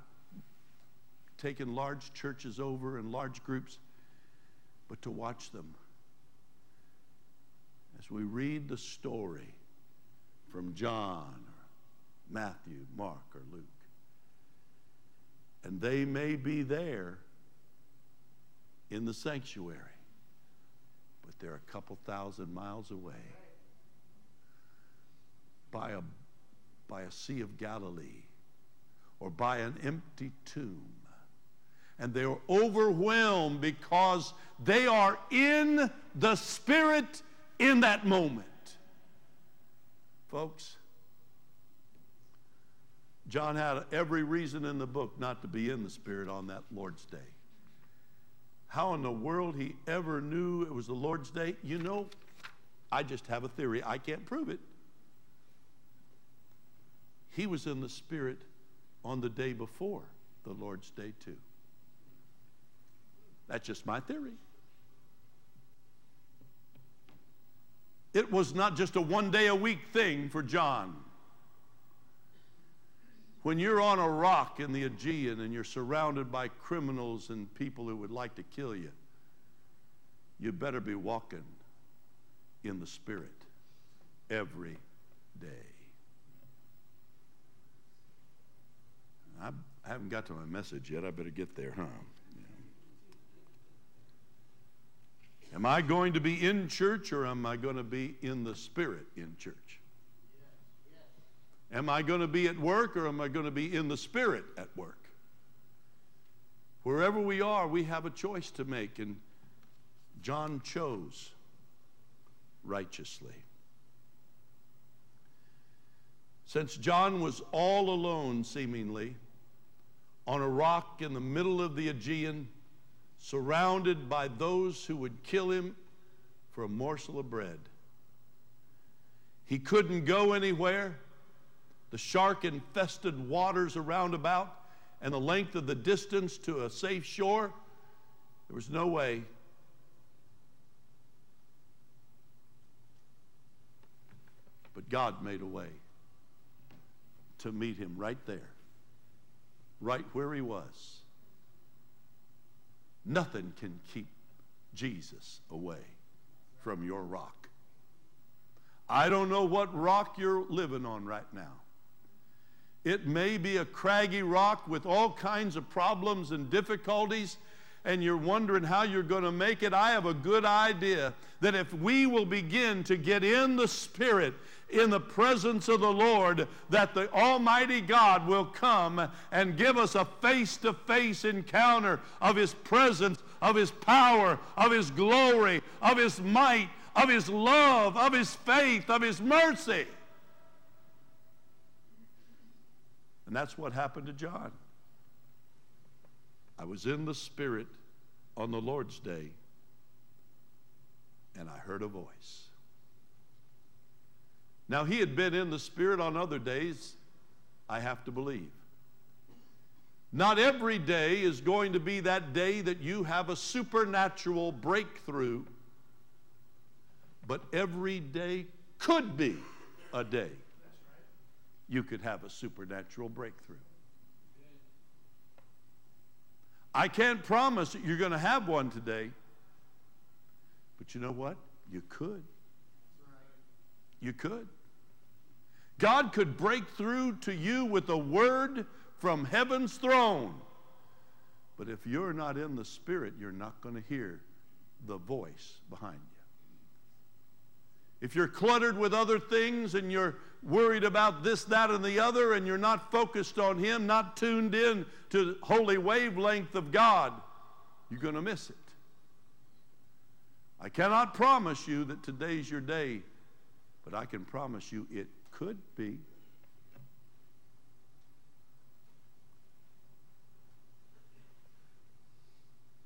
taken large churches over and large groups but to watch them as we read the story from John or Matthew, Mark, or Luke. And they may be there in the sanctuary, but they're a couple thousand miles away by a, by a Sea of Galilee or by an empty tomb and they are overwhelmed because they are in the Spirit in that moment. Folks, John had every reason in the book not to be in the Spirit on that Lord's Day. How in the world he ever knew it was the Lord's Day? You know, I just have a theory. I can't prove it. He was in the Spirit on the day before the Lord's Day, too. That's just my theory. It was not just a one day a week thing for John. When you're on a rock in the Aegean and you're surrounded by criminals and people who would like to kill you, you better be walking in the Spirit every day. I haven't got to my message yet. I better get there, huh? Am I going to be in church or am I going to be in the spirit in church? Am I going to be at work or am I going to be in the spirit at work? Wherever we are, we have a choice to make, and John chose righteously. Since John was all alone, seemingly, on a rock in the middle of the Aegean, surrounded by those who would kill him for a morsel of bread, he couldn't go anywhere. The shark infested waters around about and the length of the distance to a safe shore, there was no way. But God made a way to meet him right there, right where he was. Nothing can keep Jesus away from your rock. I don't know what rock you're living on right now. It may be a craggy rock with all kinds of problems and difficulties, and you're wondering how you're going to make it. I have a good idea that if we will begin to get in the Spirit, in the presence of the Lord, that the Almighty God will come and give us a face to face encounter of His presence, of His power, of His glory, of His might, of His love, of His faith, of His mercy. And that's what happened to John. I was in the Spirit on the Lord's day, and I heard a voice. Now, he had been in the Spirit on other days, I have to believe. Not every day is going to be that day that you have a supernatural breakthrough, but every day could be a day you could have a supernatural breakthrough. I can't promise that you're going to have one today, but you know what? You could. You could. God could break through to you with a word from heaven's throne. But if you're not in the Spirit, you're not going to hear the voice behind you. If you're cluttered with other things and you're worried about this, that, and the other, and you're not focused on Him, not tuned in to the holy wavelength of God, you're going to miss it. I cannot promise you that today's your day, but I can promise you it could be.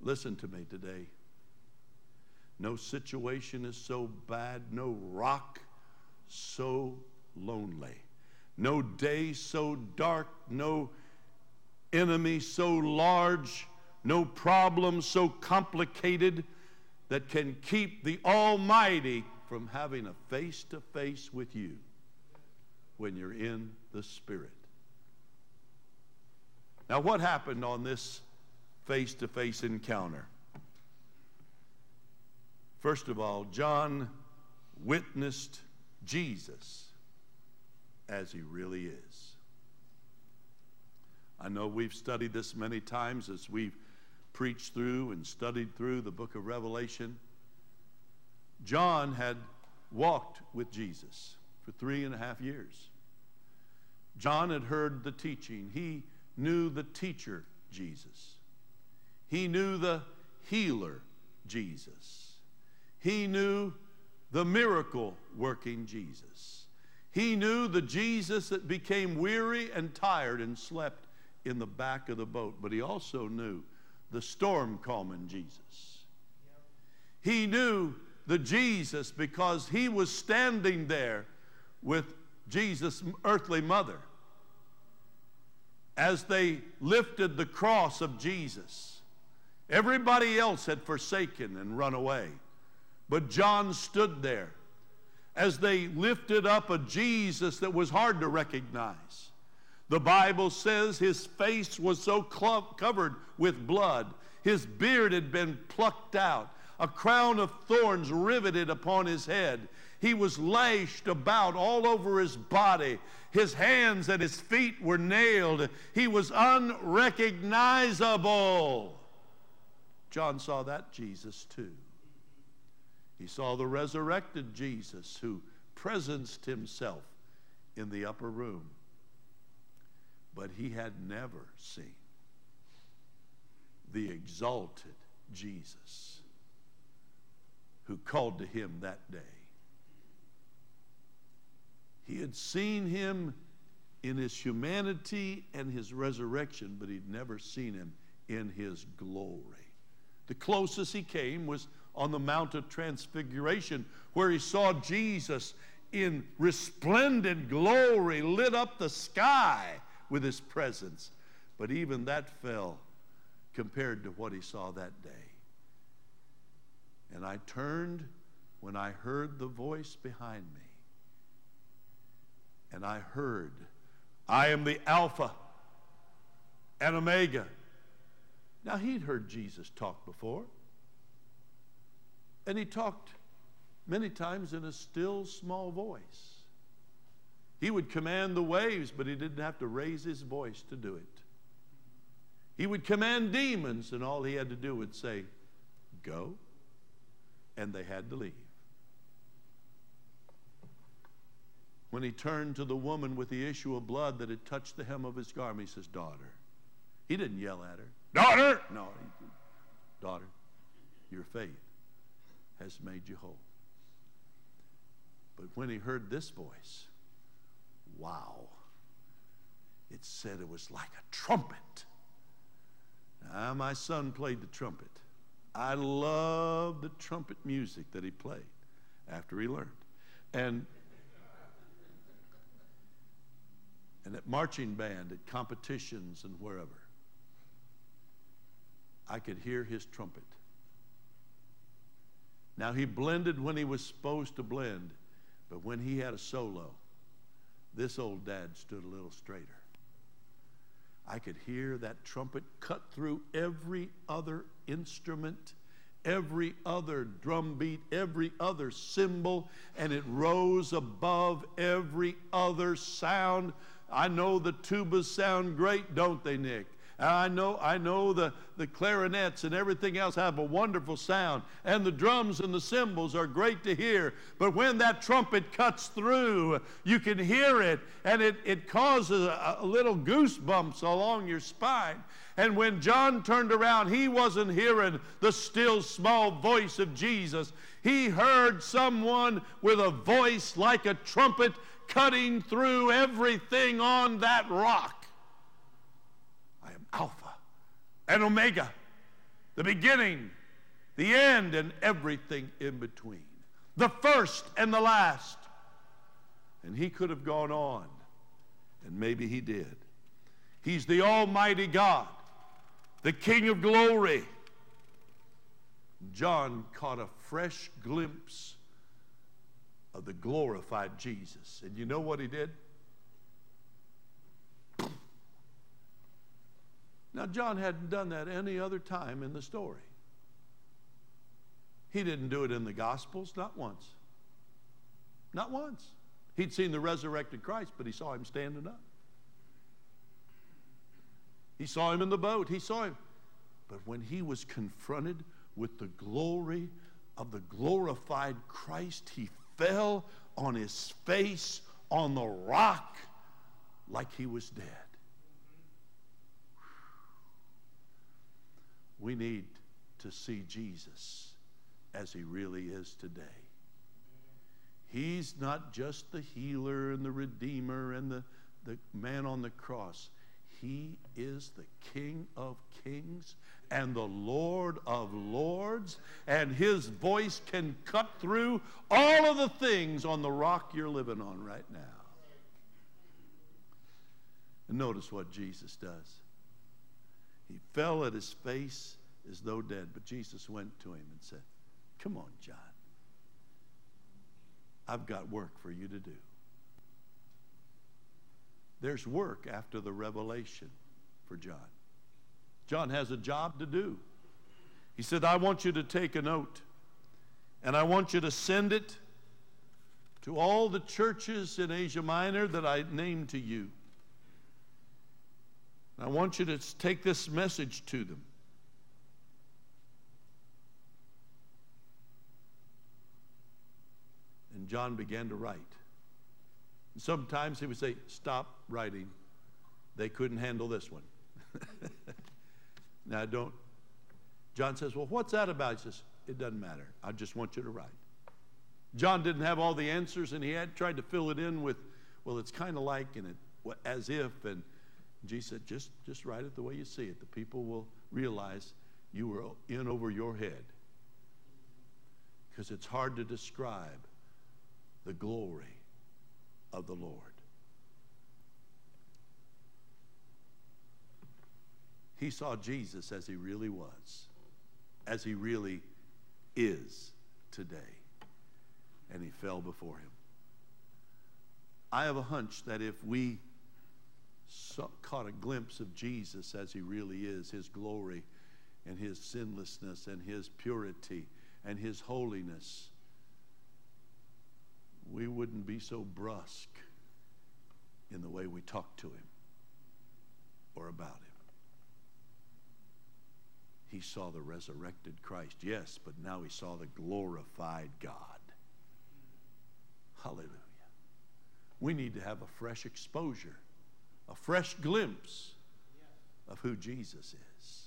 Listen to me today. No situation is so bad, no rock so lonely, no day so dark, no enemy so large, no problem so complicated that can keep the Almighty from having a face to face with you when you're in the Spirit. Now, what happened on this face to face encounter? First of all, John witnessed Jesus as he really is. I know we've studied this many times as we've preached through and studied through the book of Revelation. John had walked with Jesus for three and a half years. John had heard the teaching. He knew the teacher, Jesus. He knew the healer, Jesus. He knew the miracle working Jesus. He knew the Jesus that became weary and tired and slept in the back of the boat, but he also knew the storm calming Jesus. He knew the Jesus because he was standing there with Jesus' earthly mother as they lifted the cross of Jesus. Everybody else had forsaken and run away. But John stood there as they lifted up a Jesus that was hard to recognize. The Bible says his face was so covered with blood, his beard had been plucked out. a crown of thorns riveted upon his head. He was lashed about all over his body. His hands and his feet were nailed. He was unrecognizable. John saw that Jesus too. He saw the resurrected Jesus who presenced himself in the upper room. But he had never seen the exalted Jesus who called to him that day. He had seen him in his humanity and his resurrection, but he'd never seen him in his glory. The closest he came was on the Mount of Transfiguration, where he saw Jesus in resplendent glory, lit up the sky with his presence. But even that fell compared to what he saw that day. And I turned when I heard the voice behind me. And I heard, I am the Alpha and Omega. Now, he'd heard Jesus talk before. And he talked many times in a still small voice. He would command the waves, but he didn't have to raise his voice to do it. He would command demons, and all he had to do would say, Go, and they had to leave. When he turned to the woman with the issue of blood that had touched the hem of his garment, he says, Daughter. He didn't yell at her, Daughter! No, he, daughter, your faith has made you whole. But when he heard this voice, wow, it said it was like a trumpet. Now, my son played the trumpet. I love the trumpet music that he played after he learned. And and at marching band, at competitions and wherever, I could hear his trumpet. Now, he blended when he was supposed to blend, but when he had a solo, this old dad stood a little straighter. I could hear that trumpet cut through every other instrument, every other drum beat, every other cymbal, and it rose above every other sound. I know the tubas sound great, don't they, Nick? I know, I know the, the clarinets and everything else have a wonderful sound, and the drums and the cymbals are great to hear. But when that trumpet cuts through, you can hear it, and it, it causes a, a little goosebumps along your spine. And when John turned around, he wasn't hearing the still small voice of Jesus. He heard someone with a voice like a trumpet cutting through everything on that rock. I am Alpha and Omega, the beginning, the end, and everything in between, the first and the last. And he could have gone on, and maybe he did. He's the Almighty God, the King of glory. John caught a fresh glimpse of the glorified Jesus. And you know what he did? Now, John hadn't done that any other time in the story. He didn't do it in the Gospels, not once. Not once. He'd seen the resurrected Christ, but he saw him standing up. He saw him in the boat. He saw him. But when he was confronted with the glory of the glorified Christ, he fell on his face on the rock like he was dead. We need to see Jesus as he really is today. He's not just the healer and the redeemer and the, the man on the cross. He is the King of kings and the Lord of lords, and his voice can cut through all of the things on the rock you're living on right now. And notice what Jesus does. He fell at his face as though dead. But Jesus went to him and said, Come on, John. I've got work for you to do. There's work after the revelation for John. John has a job to do. He said, I want you to take a note. And I want you to send it to all the churches in Asia Minor that I named to you. I want you to take this message to them. And John began to write. And sometimes he would say, Stop writing. They couldn't handle this one. now, don't. John says, Well, what's that about? He says, It doesn't matter. I just want you to write. John didn't have all the answers, and he had tried to fill it in with, Well, it's kind of like, and it, as if. And Jesus said, just, just write it the way you see it. The people will realize you were in over your head. Because it's hard to describe the glory of the Lord. He saw Jesus as he really was, as he really is today, and he fell before him. I have a hunch that if we saw, caught a glimpse of Jesus as he really is, his glory and his sinlessness and his purity and his holiness, we wouldn't be so brusque in the way we talk to him or about him. He saw the resurrected Christ, yes, but now he saw the glorified God. Hallelujah. We need to have a fresh exposure, a fresh glimpse of who Jesus is.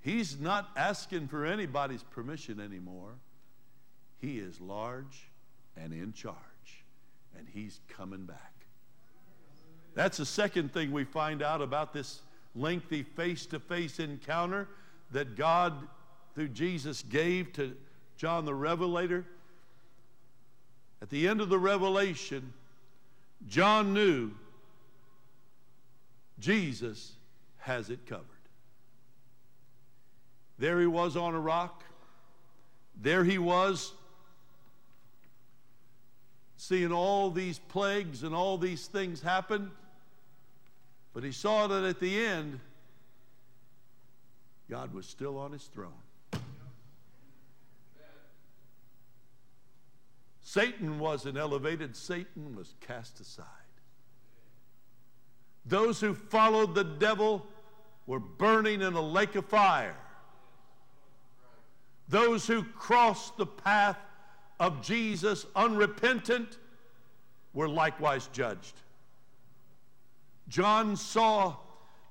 He's not asking for anybody's permission anymore. He is large and in charge, and he's coming back. That's the second thing we find out about this lengthy face to face encounter that God, through Jesus, gave to John the Revelator. At the end of the revelation, John knew Jesus has it covered. There he was on a rock. There he was seeing all these plagues and all these things happen. But he saw that at the end, God was still on his throne. Satan wasn't elevated, Satan was cast aside. Those who followed the devil were burning in a lake of fire. Those who crossed the path of Jesus unrepentant were likewise judged. John saw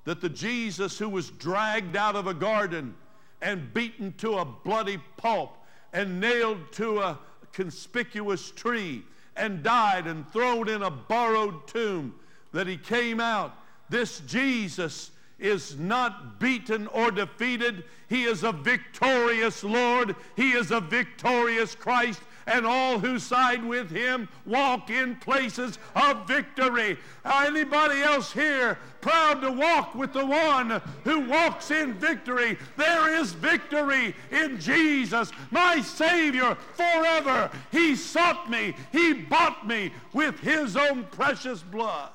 that the Jesus who was dragged out of a garden and beaten to a bloody pulp and nailed to a conspicuous tree and died and thrown in a borrowed tomb, that he came out. This Jesus is not beaten or defeated. He is a victorious Lord. He is a victorious Christ and all who side with him walk in places of victory. Anybody else here proud to walk with the one who walks in victory? There is victory in Jesus, my Savior forever. He sought me, He bought me with His own precious blood.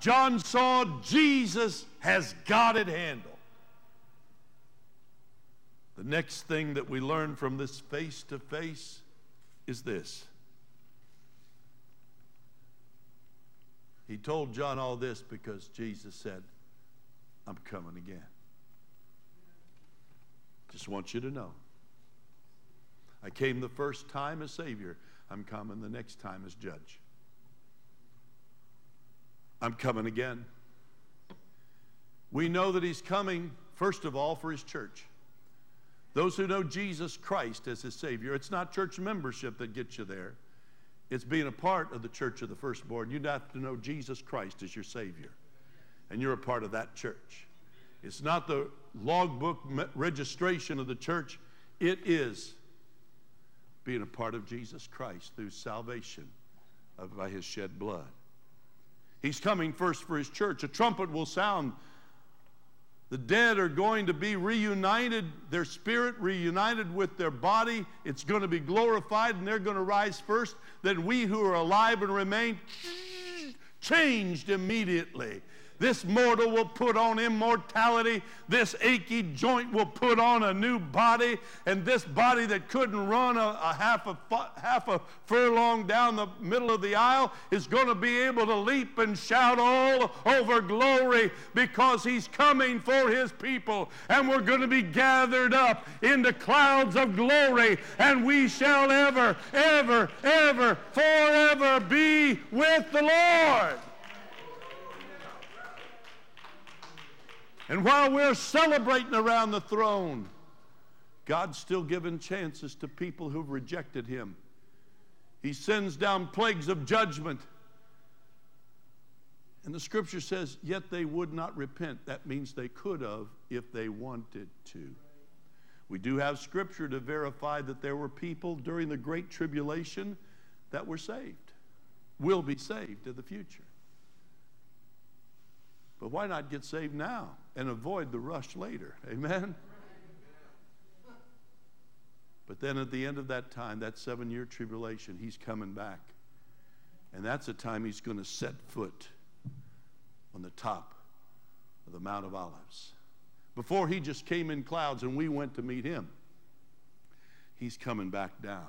John saw Jesus has got it handled. The next thing that we learn from this face to face is this. He told John all this because Jesus said, I'm coming again. Just want you to know. I came the first time as Savior. I'm coming the next time as Judge. I'm coming again. We know that He's coming, first of all, for His church. Those who know Jesus Christ as his Savior, it's not church membership that gets you there. It's being a part of the church of the firstborn. You have to know Jesus Christ as your Savior, and you're a part of that church. It's not the logbook registration of the church, it is being a part of Jesus Christ through salvation by his shed blood. He's coming first for his church. A trumpet will sound the dead are going to be reunited, their spirit reunited with their body. It's going to be glorified and they're going to rise first. Then we who are alive and remain changed immediately. This mortal will put on immortality. This achy joint will put on a new body. And this body that couldn't run a, a half, a half a furlong down the middle of the aisle is going to be able to leap and shout all over glory because he's coming for his people. And we're going to be gathered up into clouds of glory. And we shall ever, ever, ever, forever be with the Lord. And while we're celebrating around the throne, God's still giving chances to people who've rejected Him. He sends down plagues of judgment. And the scripture says, yet they would not repent. That means they could have if they wanted to. We do have scripture to verify that there were people during the Great Tribulation that were saved, will be saved in the future. But why not get saved now and avoid the rush later? Amen? But then at the end of that time, that seven year tribulation, he's coming back. And that's the time he's going to set foot on the top of the Mount of Olives. Before he just came in clouds and we went to meet him, he's coming back down.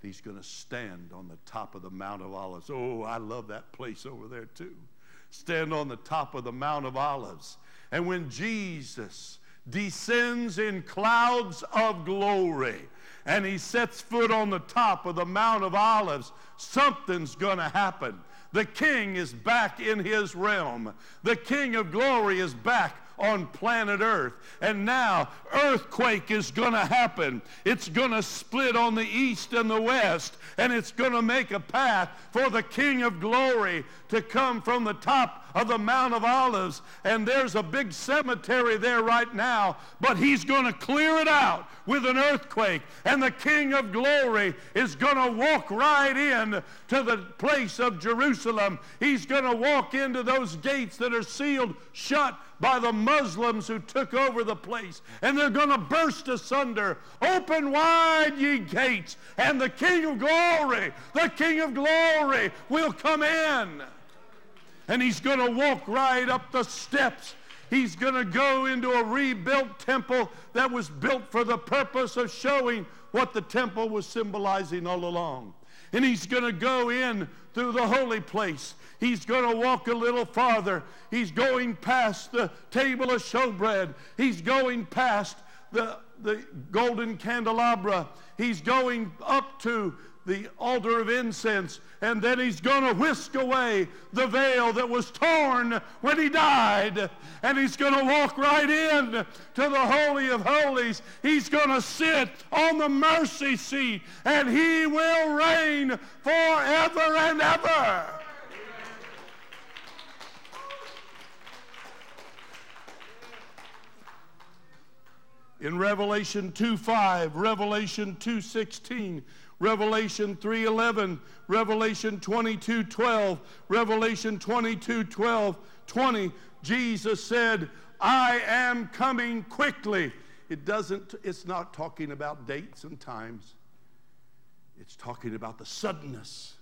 He's going to stand on the top of the Mount of Olives. Oh, I love that place over there too stand on the top of the Mount of Olives. And when Jesus descends in clouds of glory and he sets foot on the top of the Mount of Olives, something's going to happen. The king is back in his realm. The king of glory is back on planet Earth. And now, earthquake is going to happen. It's going to split on the east and the west, and it's going to make a path for the King of glory to come from the top of the Mount of Olives. And there's a big cemetery there right now, but he's going to clear it out with an earthquake. And the King of glory is going to walk right in to the place of Jerusalem. He's going to walk into those gates that are sealed shut by the Muslims who took over the place. And they're going to burst asunder. Open wide, ye gates, and the King of glory, the King of glory will come in. And he's going to walk right up the steps. He's going to go into a rebuilt temple that was built for the purpose of showing what the temple was symbolizing all along. And he's going to go in through the holy place. He's going to walk a little farther. He's going past the table of showbread. He's going past the, the golden candelabra. He's going up to the altar of incense, and then he's going to whisk away the veil that was torn when he died, and he's going to walk right in to the Holy of Holies. He's going to sit on the mercy seat, and he will reign forever and ever. in Revelation 2:5, Revelation 2:16, Revelation 3:11, Revelation 22:12, Revelation 22:12, 20, Jesus said, "I am coming quickly." It doesn't it's not talking about dates and times. It's talking about the suddenness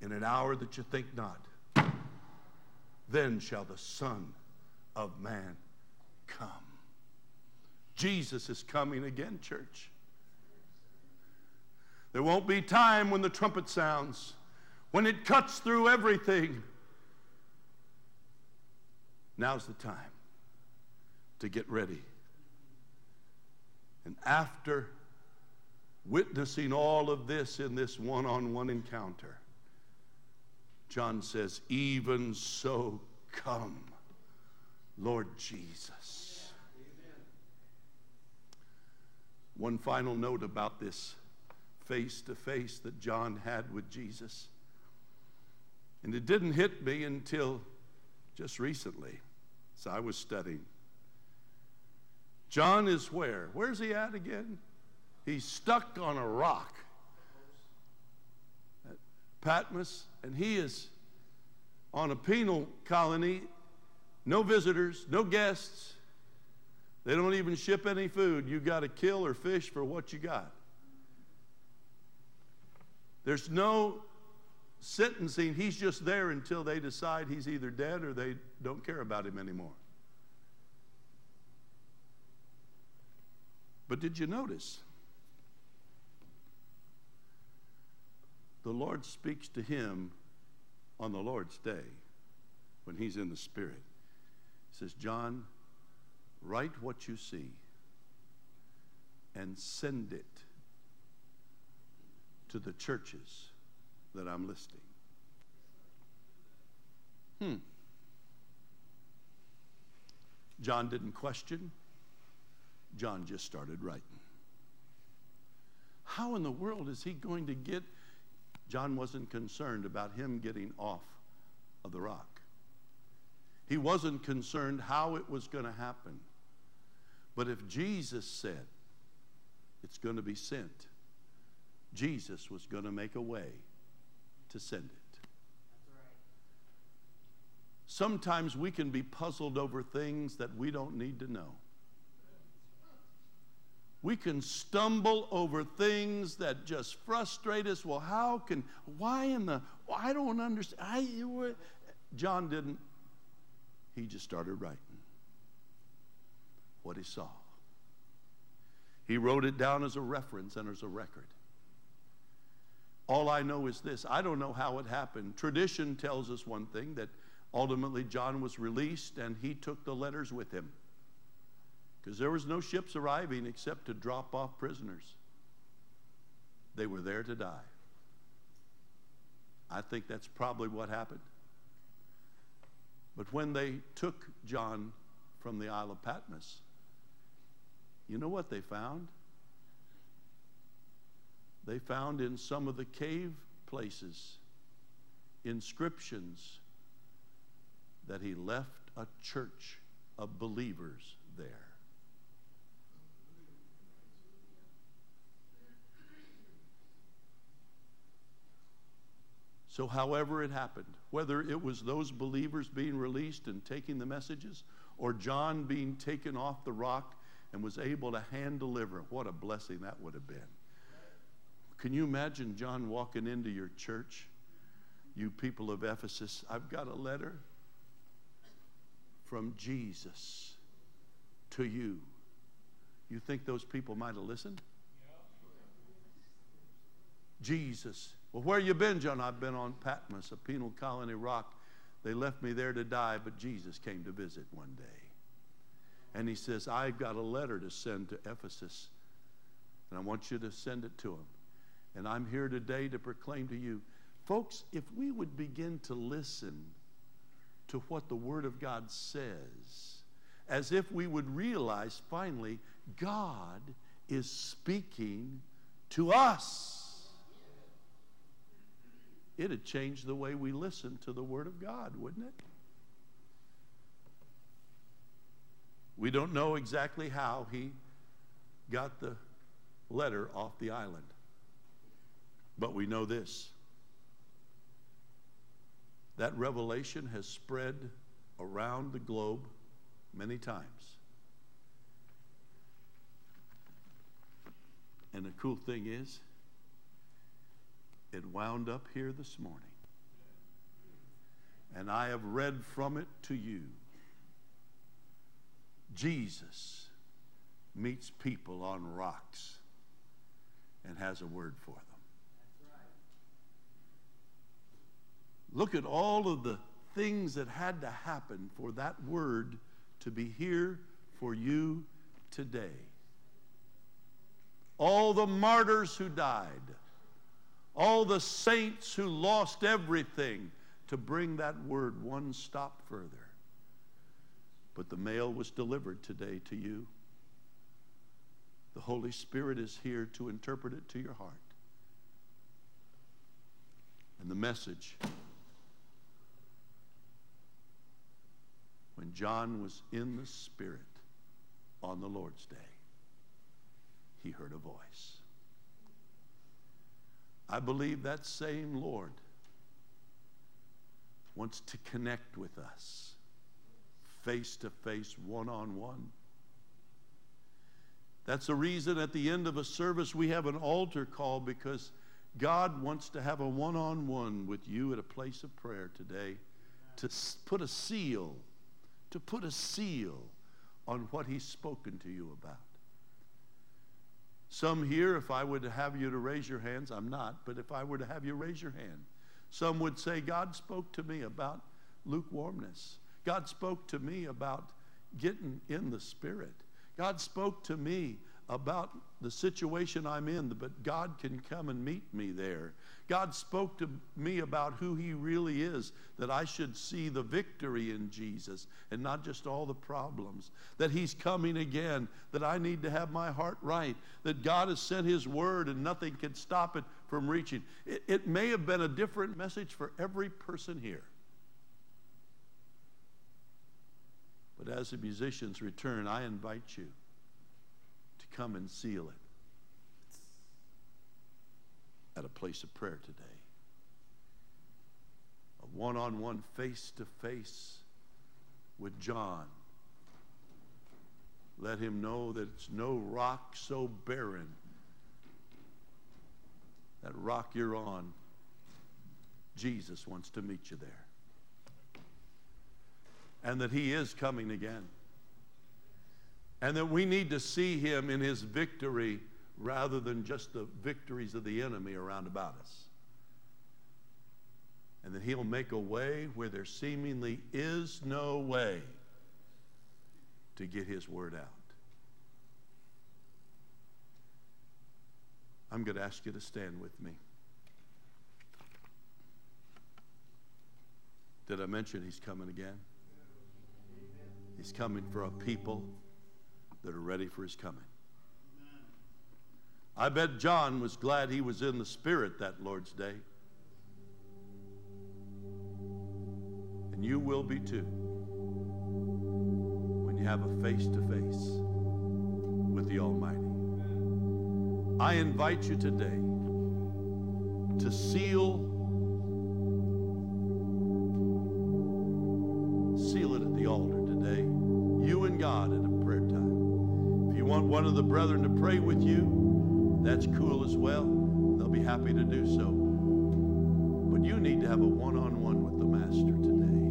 in an hour that you think not. Then shall the Son of Man come. Jesus is coming again, church. There won't be time when the trumpet sounds, when it cuts through everything. Now's the time to get ready. And after witnessing all of this in this one on one encounter, John says, Even so, come, Lord Jesus. One final note about this face to face that John had with Jesus. And it didn't hit me until just recently, as I was studying. John is where? Where's he at again? He's stuck on a rock at Patmos, and he is on a penal colony. No visitors, no guests. They don't even ship any food. You got to kill or fish for what you got. There's no sentencing, he's just there until they decide he's either dead or they don't care about him anymore. But did you notice? The Lord speaks to him on the Lord's day when he's in the Spirit. He says, John, write what you see and send it to the churches that I'm listing. Hmm. John didn't question. John just started writing. How in the world is he going to get? John wasn't concerned about him getting off of the rock. He wasn't concerned how it was going to happen. But if Jesus said it's going to be sent, Jesus was going to make a way to send it. Sometimes we can be puzzled over things that we don't need to know. We can stumble over things that just frustrate us. Well, how can, why in the, I don't understand. I, John didn't he just started writing what he saw. He wrote it down as a reference and as a record. All I know is this I don't know how it happened. Tradition tells us one thing that ultimately John was released and he took the letters with him. Because there was no ships arriving except to drop off prisoners. They were there to die. I think that's probably what happened. But when they took John from the Isle of Patmos, you know what they found? They found in some of the cave places inscriptions that he left a church of believers there. So, however it happened, whether it was those believers being released and taking the messages, or John being taken off the rock and was able to hand deliver, what a blessing that would have been. Can you imagine John walking into your church? You people of Ephesus, I've got a letter from Jesus to you. You think those people might have listened? Jesus well, where you been, John? I've been on Patmos, a penal colony rock. They left me there to die, but Jesus came to visit one day. And he says, I've got a letter to send to Ephesus, and I want you to send it to him. And I'm here today to proclaim to you, folks, if we would begin to listen to what the Word of God says, as if we would realize finally, God is speaking to us it'd change the way we listen to the Word of God, wouldn't it? We don't know exactly how he got the letter off the island, but we know this that revelation has spread around the globe many times. And the cool thing is, it wound up here this morning. And I have read from it to you. Jesus meets people on rocks and has a word for them. Look at all of the things that had to happen for that word to be here for you today. All the martyrs who died all the saints who lost everything to bring that word one stop further. But the mail was delivered today to you. The Holy Spirit is here to interpret it to your heart. And the message when John was in the Spirit on the Lord's day, he heard a voice. I believe that same Lord wants to connect with us face to face, one on one. That's the reason at the end of a service we have an altar call because God wants to have a one on one with you at a place of prayer today to put a seal, to put a seal on what He's spoken to you about. Some here, if I were to have you to raise your hands, I'm not, but if I were to have you raise your hand, some would say, God spoke to me about lukewarmness. God spoke to me about getting in the Spirit. God spoke to me about the situation I'm in, but God can come and meet me there. God spoke to me about who He really is, that I should see the victory in Jesus and not just all the problems. That He's coming again, that I need to have my heart right, that God has sent His word and nothing can stop it from reaching. It, it may have been a different message for every person here. But as the musicians return, I invite you come and seal it at a place of prayer today. A one on one, face to face with John. Let him know that it's no rock so barren. That rock you're on, Jesus wants to meet you there. And that he is coming again. And that we need to see him in his victory rather than just the victories of the enemy around about us. And that he'll make a way where there seemingly is no way to get his word out. I'm going to ask you to stand with me. Did I mention he's coming again? He's coming for a people that are ready for his coming. I bet John was glad he was in the Spirit that Lord's Day. And you will be too when you have a face to face with the Almighty. I invite you today to seal want one of the brethren to pray with you, that's cool as well. They'll be happy to do so. But you need to have a one-on-one with the Master today.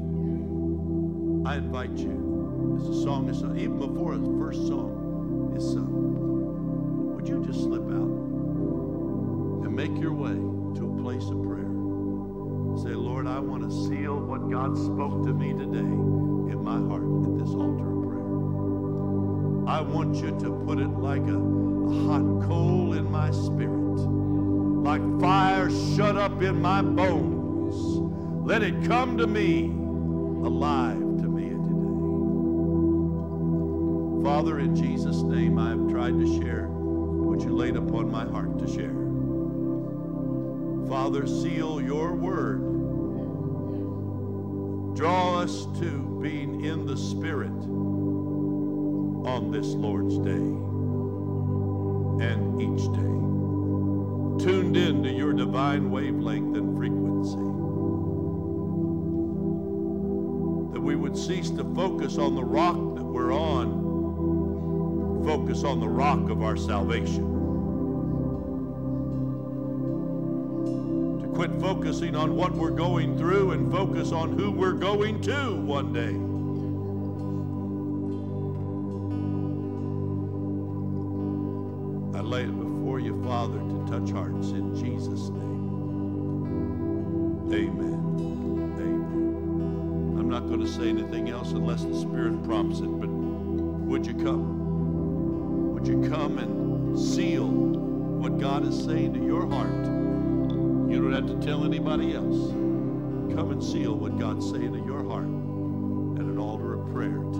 I invite you, as the song is sung, even before the first song is sung, would you just slip out and make your way to a place of prayer? Say, Lord, I want to seal what God spoke to me today in my heart at this altar of prayer. I want you to put it like a, a hot coal in my spirit, like fire shut up in my bones. Let it come to me, alive to me today. Father, in Jesus' name, I have tried to share what you laid upon my heart to share. Father, seal your word. Draw us to being in the Spirit on this Lord's Day and each day, tuned in to your divine wavelength and frequency. That we would cease to focus on the rock that we're on, focus on the rock of our salvation. To quit focusing on what we're going through and focus on who we're going to one day. Else. Come and seal what God's saying to your heart at an altar of prayer.